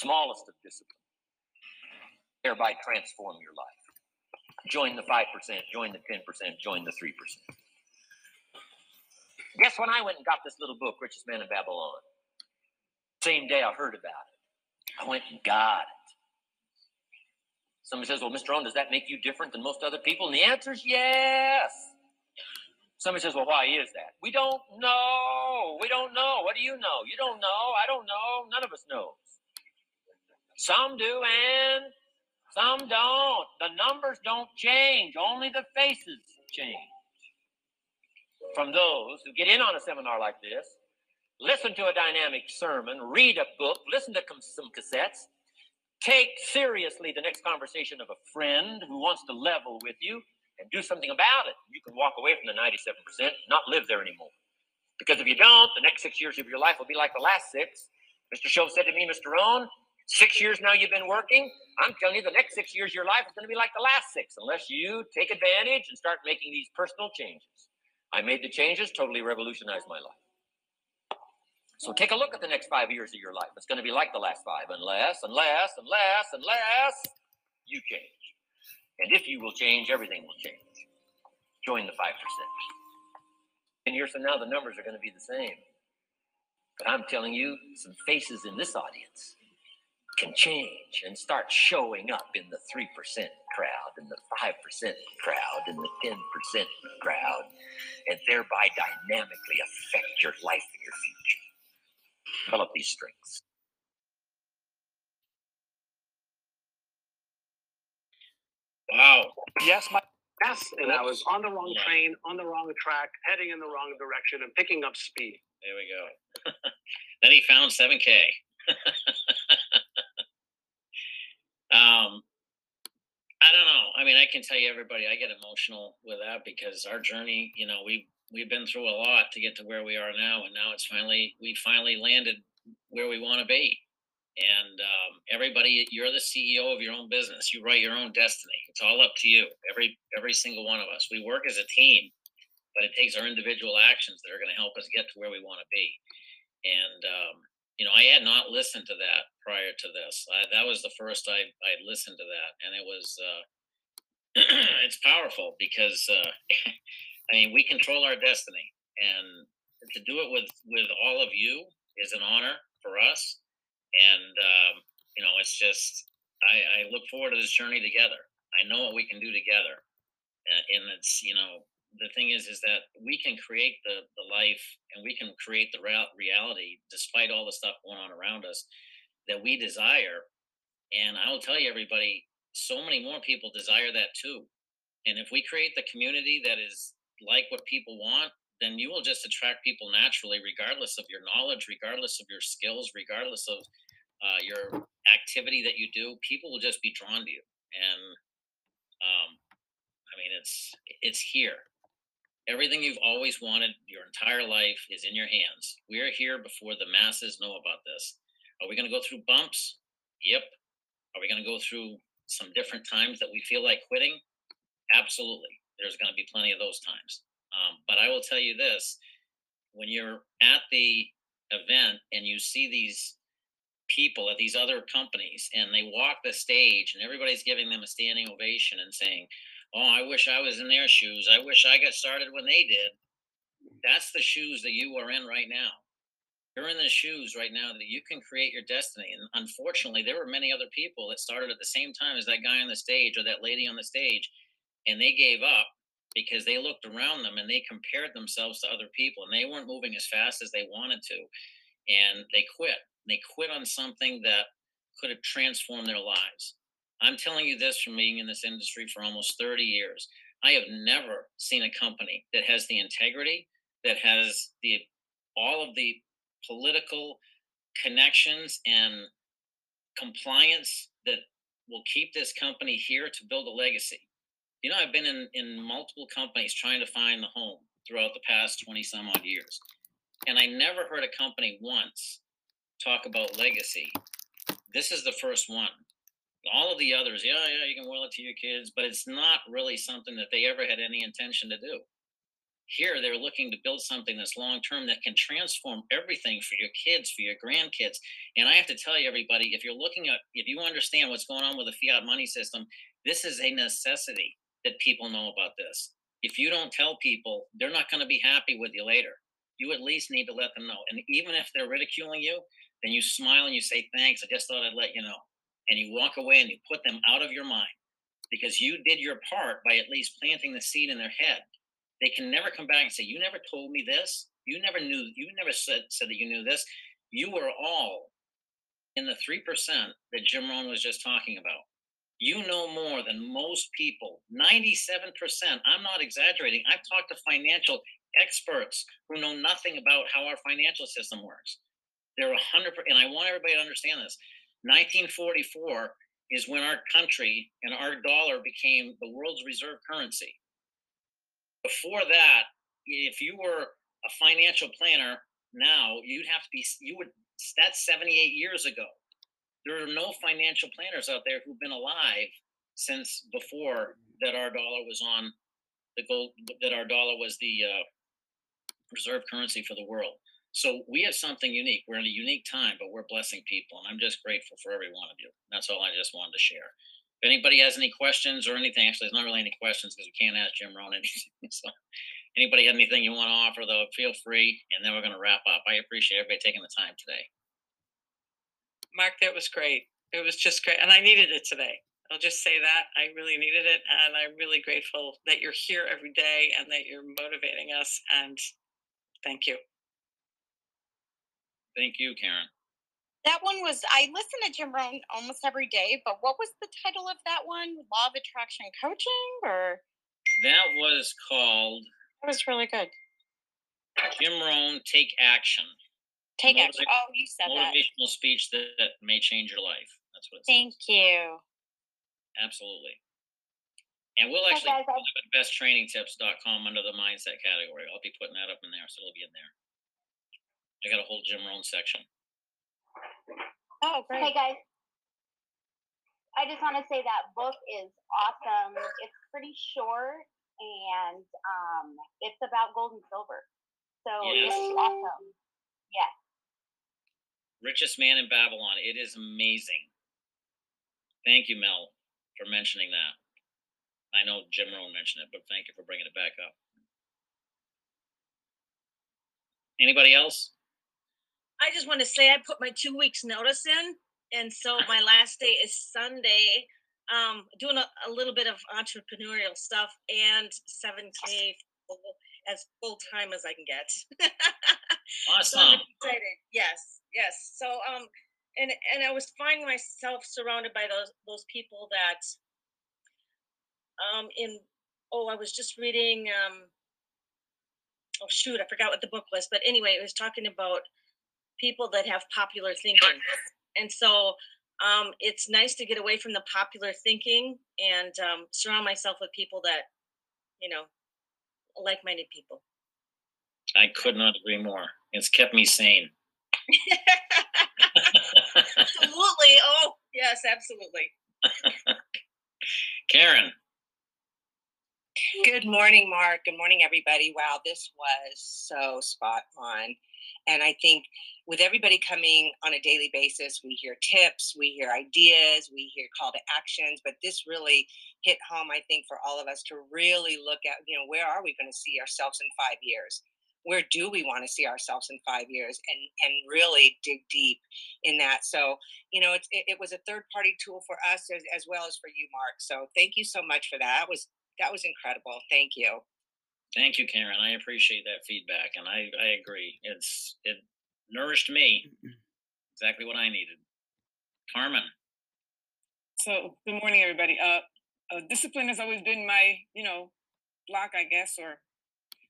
Smallest of discipline. Thereby transform your life. Join the 5%, join the 10%, join the 3%. Guess when I went and got this little book, Richest Man in Babylon? Same day I heard about it. I went and got it. Somebody says, Well, Mr. Rohn, does that make you different than most other people? And the answer is yes. Somebody says, Well, why is that? We don't know. We don't know. What do you know? You don't know. I don't know. None of us knows. Some do and some don't. The numbers don't change, only the faces change. From those who get in on a seminar like this, listen to a dynamic sermon, read a book, listen to some cassettes, take seriously the next conversation of a friend who wants to level with you, and do something about it. You can walk away from the 97% not live there anymore. Because if you don't, the next six years of your life will be like the last six. Mr. Shoaff said to me, Mr. Rohn, six years now you've been working. I'm telling you, the next six years of your life is going to be like the last six, unless you take advantage and start making these personal changes. I made the changes, totally revolutionized my life. So take a look at the next five years of your life. It's going to be like the last five, unless, unless, unless, unless you change. And if you will change, everything will change. Join the 5%. And years from now, the numbers are going to be the same. But I'm telling you, some faces in this audience can change and start showing up in the 3% crowd, in the 5% crowd, in the 10% crowd, and thereby dynamically affect your life and your future. Develop these strengths. Wow. Yes, my yes, and I was on the wrong Yeah. train, on the wrong track, heading in the wrong direction, and picking up speed. There we go. then he found 7K. um, I don't know. I mean, I can tell you, everybody, I get emotional with that because our journey, you know, we we've been through a lot to get to where we are now, and now it's finally we finally landed where we want to be. And um, everybody, you're the CEO of your own business. You write your own destiny. It's all up to you. Every every single one of us. We work as a team, but it takes our individual actions that are going to help us get to where we want to be. And um, you know, I had not listened to that prior to this. I, that was the first I I listened to that, and it was uh, it's powerful because uh, I mean we control our destiny, and to do it with with all of you is an honor for us. And um, you know, it's just I, I look forward to this journey together. I know what we can do together, and it's you know the thing is is that we can create the the life and we can create the reality despite all the stuff going on around us that we desire and i will tell you everybody so many more people desire that too and if we create the community that is like what people want then you will just attract people naturally regardless of your knowledge regardless of your skills regardless of uh, your activity that you do people will just be drawn to you and um, i mean it's it's here Everything you've always wanted your entire life is in your hands. We're here before the masses know about this. Are we going to go through bumps? Yep. Are we going to go through some different times that we feel like quitting? Absolutely. There's going to be plenty of those times. Um, but I will tell you this when you're at the event and you see these people at these other companies and they walk the stage and everybody's giving them a standing ovation and saying, oh, I wish I was in their shoes. I wish I got started when they did. That's the shoes that you are in right now. You're in the shoes right now that you can create your destiny. And unfortunately, there were many other people that started at the same time as that guy on the stage or that lady on the stage, and they gave up because they looked around them and they compared themselves to other people and they weren't moving as fast as they wanted to. And they quit. They quit on something that could have transformed their lives. I'm telling you this from being in this industry for almost 30 years. I have never seen a company that has the integrity, that has the all of the political connections and compliance that will keep this company here to build a legacy. You know, I've been in, in multiple companies trying to find the home throughout the past 20 some odd years. And I never heard a company once talk about legacy. This is the first one all of the others, yeah, yeah, you can will it to your kids, but it's not really something that they ever had any intention to do. Here, they're looking to build something that's long term that can transform everything for your kids, for your grandkids. And I have to tell you, everybody, if you're looking at, if you understand what's going on with the fiat money system, this is a necessity that people know about this. If you don't tell people, they're not going to be happy with you later. You at least need to let them know. And even if they're ridiculing you, then you smile and you say, thanks. I just thought I'd let you know and you walk away and you put them out of your mind because you did your part by at least planting the seed in their head. They can never come back and say, You never told me this. You never knew, you never said, said that you knew this. You were all in the 3% that Jim Rohn was just talking about. You know more than most people. 97%. I'm not exaggerating. I've talked to financial experts who know nothing about how our financial system works. They're 100%, and I want everybody to understand this. 1944 is when our country and our dollar became the world's reserve currency. Before that, if you were a financial planner now, you'd have to be, you would, that's 78 years ago. There are no financial planners out there who've been alive since before that our dollar was on the gold, that our dollar was the uh, reserve currency for the world. So we have something unique. We're in a unique time, but we're blessing people. And I'm just grateful for every one of you. That's all I just wanted to share. If anybody has any questions or anything, actually, there's not really any questions because we can't ask Jim Rohn anything. so anybody have anything you want to offer, though, feel free. And then we're going to wrap up. I appreciate everybody taking the time today. Mark, that was great. It was just great. And I needed it today. I'll just say that. I really needed it. And I'm really grateful that you're here every day and that you're motivating us. And thank you. Thank you, Karen. That one was, I listen to Jim Rohn almost every day, but what was the title of that one? Law of Attraction Coaching or? That was called That was really good. Jim Rohn Take Action. Take Motiva- action. Oh, you said that. Motivational speech that, that may change your life. That's what it Thank says. you. Absolutely. And we'll actually guys, put it at besttrainingtips.com under the mindset category. I'll be putting that up in there, so it'll be in there. I got a whole Jim Rohn section. Oh, great. Hey guys, I just want to say that book is awesome. It's pretty short and um, it's about gold and silver. So Yes. it's awesome. Yes. Richest Man in Babylon. It is amazing. Thank you, Mel, for mentioning that. I know Jim Rohn mentioned it, but thank you for bringing it back up. Anybody else? I just want to say I put my two weeks notice in, and so my last day is Sunday. Um, doing a, a little bit of entrepreneurial stuff and 7K full, as full time as I can get. so Awesome. excited. Yes, yes. So um, and and I was finding myself surrounded by those those people that um in oh I was just reading um oh shoot I forgot what the book was but anyway it was talking about people that have popular thinking and so um it's nice to get away from the popular thinking and um surround myself with people that you know like-minded people I could not agree more. It's kept me sane. absolutely oh yes absolutely Karen, Good morning, Mark. Good morning, everybody. Wow, this was so spot on. And I think with everybody coming on a daily basis, we hear tips, we hear ideas, we hear call to actions, but this really hit home, I think, for all of us to really look at, you know, where are we going to see ourselves in five years? Where do we want to see ourselves in five years? And and really dig deep in that. So, you know, it, it was a third party tool for us as, as well as for you, Mark. So thank you so much for that. That was that was incredible. Thank you. Thank you, Karen. I appreciate that feedback, and I, I agree. It's it nourished me exactly what I needed. Carmen, So, good morning, everybody. Uh, uh, discipline has always been my, you know, block, I guess, or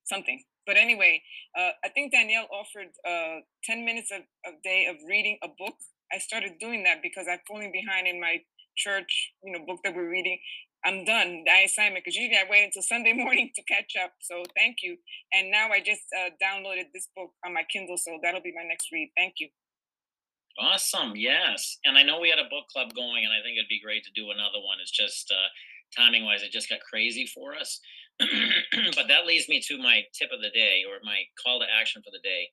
something. But anyway, uh, I think Danielle offered uh, 10 minutes a, a day of reading a book. I started doing that because I'm falling behind in my church, you know, book that we're reading. I'm done, the assignment, because usually I wait until Sunday morning to catch up. So thank you. And now I just uh, downloaded this book on my Kindle, so that'll be my next read. Thank you. awesome. Yes, and I know we had a book club going, and I think it'd be great to do another one. It's just uh, timing wise, it just got crazy for us. but that leads me to my tip of the day or my call to action for the day.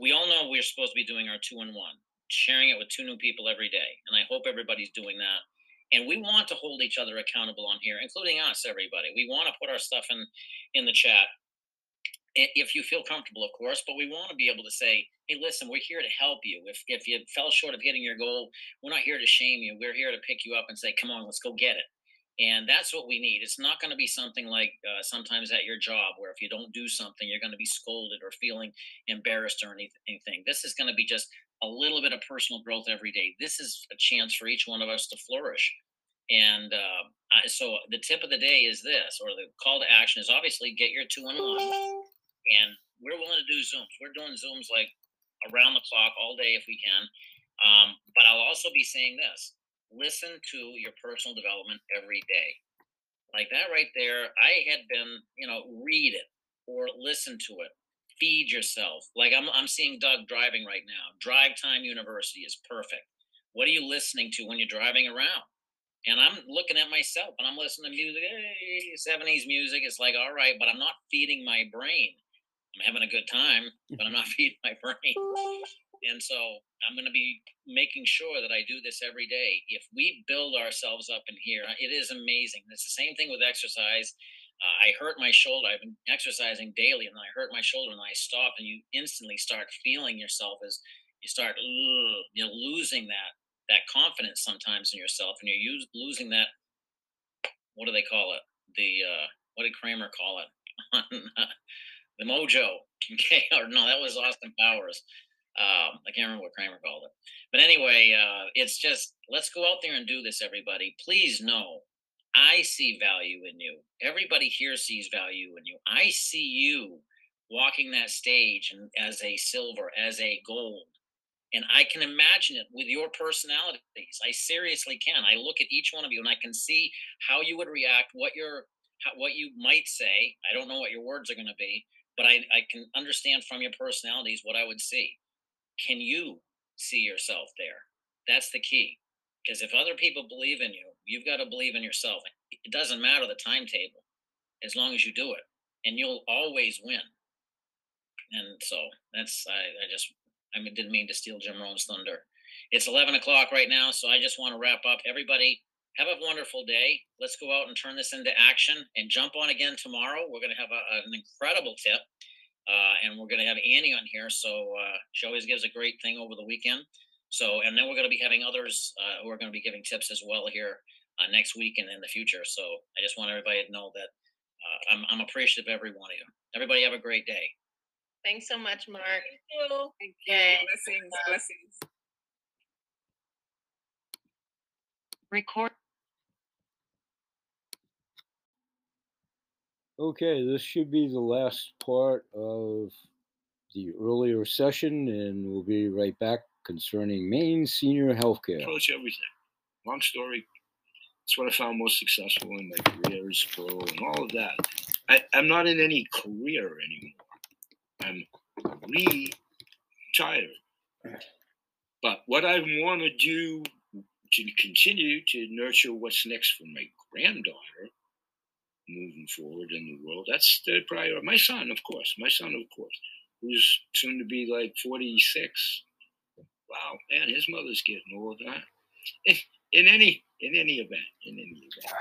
We all know we're supposed to be doing our two in one, sharing it with two new people every day. And I hope everybody's doing that. And we want to hold each other accountable on here, including us, everybody. We want to put our stuff in in the chat if you feel comfortable, of course, but we want to be able to say, hey, listen, we're here to help you. If, if you fell short of hitting your goal, we're not here to shame you. We're here to pick you up and say, come on, let's go get it. And that's what we need. It's not going to be something like uh, sometimes at your job where if you don't do something, you're going to be scolded or feeling embarrassed or anything. This is going to be just a little bit of personal growth every day. This is a chance for each one of us to flourish. And uh, I, so the tip of the day is this, or the call to action is obviously get your two in one and we're willing to do zooms we're doing zooms like around the clock all day if we can um, but i'll also be saying this listen to your personal development every day like that right there, I had been, you know, read it or listen to it. Feed yourself. Like I'm, I'm seeing Doug driving right now. Drive Time University is perfect. What are you listening to when you're driving around? And I'm looking at myself and I'm listening to music, hey, 70s music. It's like, all right, but I'm not feeding my brain. I'm having a good time, but I'm not mm-hmm. feeding my brain. And so I'm going to be making sure that I do this every day. If we build ourselves up in here, it is amazing. It's the same thing with exercise. Uh, I hurt my shoulder. I've been exercising daily, and then I hurt my shoulder, and I stop, and you instantly start feeling yourself as you start, you know, losing that that confidence sometimes in yourself, and you're use, losing that. What do they call it? The uh, what did Kramer call it? the mojo. Okay, or no, that was Austin Powers. Um, I can't remember what Kramer called it. But anyway, uh, it's just let's go out there and do this, everybody. Please know I see value in you. Everybody here sees value in you. I see you walking that stage and as a silver, as a gold. And I can imagine it with your personalities. I seriously can. I look at each one of you and I can see how you would react, what your what you might say. I don't know what your words are going to be, but I, I can understand from your personalities what I would see can you see yourself there? That's the key. Because if other people believe in you, you've got to believe in yourself. It doesn't matter the timetable as long as you do it, and you'll always win. And so that's, I, I just, I didn't mean to steal Jim Rohn's thunder. It's 11 o'clock right now, so I just want to wrap up. Everybody, have a wonderful day. Let's go out and turn this into action and jump on again tomorrow. We're going to have a, an incredible tip. Uh, and we're going to have Annie on here. So uh, she always gives a great thing over the weekend. So, and then we're going to be having others uh, who are going to be giving tips as well here uh, next week and in the future. So I just want everybody to know that uh, I'm, I'm appreciative of every one of you. Everybody have a great day. Thanks so much, Mark. Thank you. Thank you. Blessings. Blessings. Record. Okay, this should be the last part of the earlier session, and we'll be right back concerning Maine senior healthcare. Approach everything. Long story. It's what I found most successful in my career pro and all of that. I, I'm not in any career anymore. I'm retired. But what I want to do to continue to nurture what's next for my granddaughter moving forward in the world. That's the priority. My son, of course, my son, of course, who's soon to be like 46. Wow, man, his mother's getting old, huh? In, in any in any event, in any event.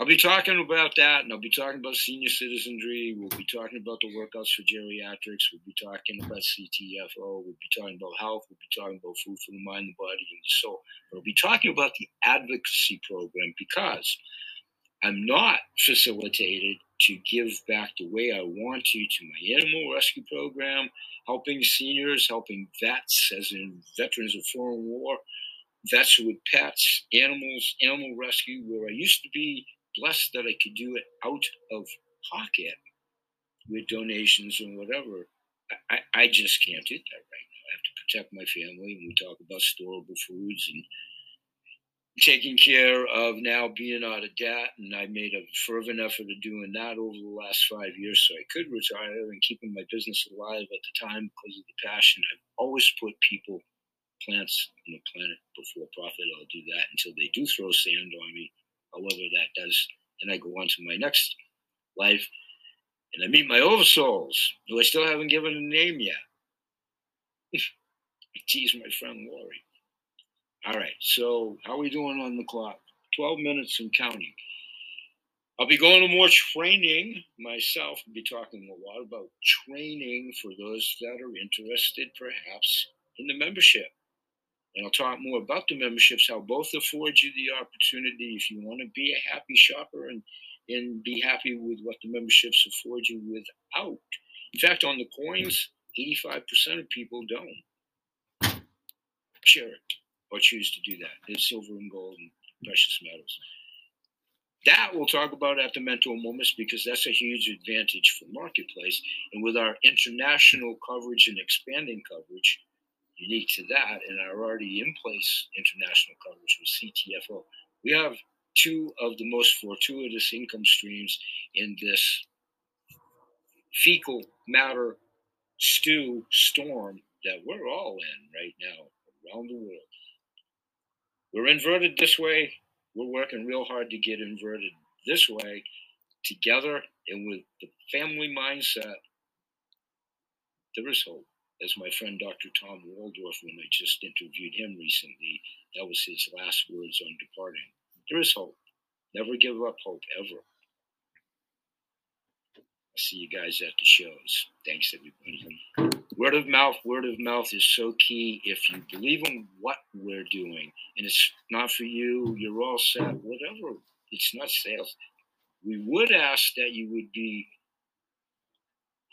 I'll be talking about that, and I'll be talking about senior citizenry. We'll be talking about the workouts for geriatrics. We'll be talking about CTFO. We'll be talking about health. We'll be talking about food for the mind, the body, and the soul. We'll be talking about the advocacy program because I'm not facilitated to give back the way I want to to my animal rescue program, helping seniors, helping vets, as in veterans of foreign war, vets with pets, animals, animal rescue, where I used to be blessed that I could do it out of pocket with donations and whatever. I, I just can't do that right now. I have to protect my family, and we talk about storable foods and taking care of now being out of debt, and I made a fervent effort of doing that over the last five years so I could retire and keeping my business alive at the time because of the passion. I've always put people, plants, and the planet before profit. I'll do that until they do throw sand on me, however that does. And I go on to my next life, and I meet my oversouls, who I still haven't given a name yet. I tease my friend Lori. All right, so how are we doing on the clock? 12 minutes and counting. I'll be going to more training myself. I'll be talking a lot about training for those that are interested, perhaps, in the membership. And I'll talk more about the memberships, how both afford you the opportunity if you want to be a happy shopper and, and be happy with what the memberships afford you without. In fact, on the coins, 85% of people don't share it or choose to do that. It's silver and gold and precious metals. That we'll talk about at the mental moments because that's a huge advantage for marketplace. And with our international coverage and expanding coverage, unique to that, and our already in place international coverage with CTFO, we have two of the most fortuitous income streams in this fecal matter stew storm that we're all in right now around the world. We're inverted this way. We're working real hard to get inverted this way together and with the family mindset. There is hope. As my friend Dr. Tom Waldorf, when I just interviewed him recently, that was his last words on departing. There is hope. Never give up hope, ever. I'll see you guys at the shows. Thanks, everybody. Word of mouth, word of mouth is so key. If you believe in what we're doing and it's not for you, you're all set, whatever. It's not sales. We would ask that you would be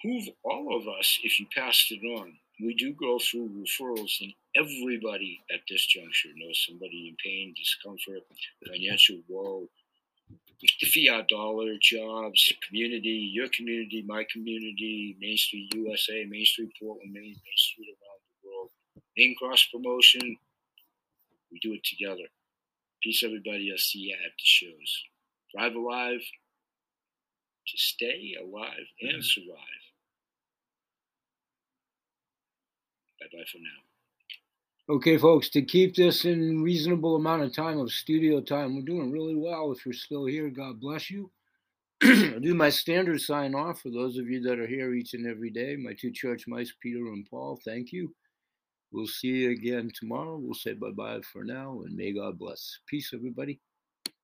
who all of us if you passed it on. We do go through referrals, and everybody at this juncture knows somebody in pain, discomfort, financial woe, the fiat dollar, jobs, community, your community, my community, Main Street USA, Main Street Portland, Main, Main Street around the world. Name cross promotion, we do it together. Peace, everybody. I'll see you at the shows. Thrive alive to stay alive and mm-hmm. survive. Bye bye for now. Okay, folks, to keep this in reasonable amount of time of studio time, we're doing really well. If you're still here, God bless you. I'll do my standard sign off for those of you that are here each and every day. My two church mice, Peter and Paul, thank you. We'll see you again tomorrow. We'll say bye bye for now, and may God bless. Peace, everybody.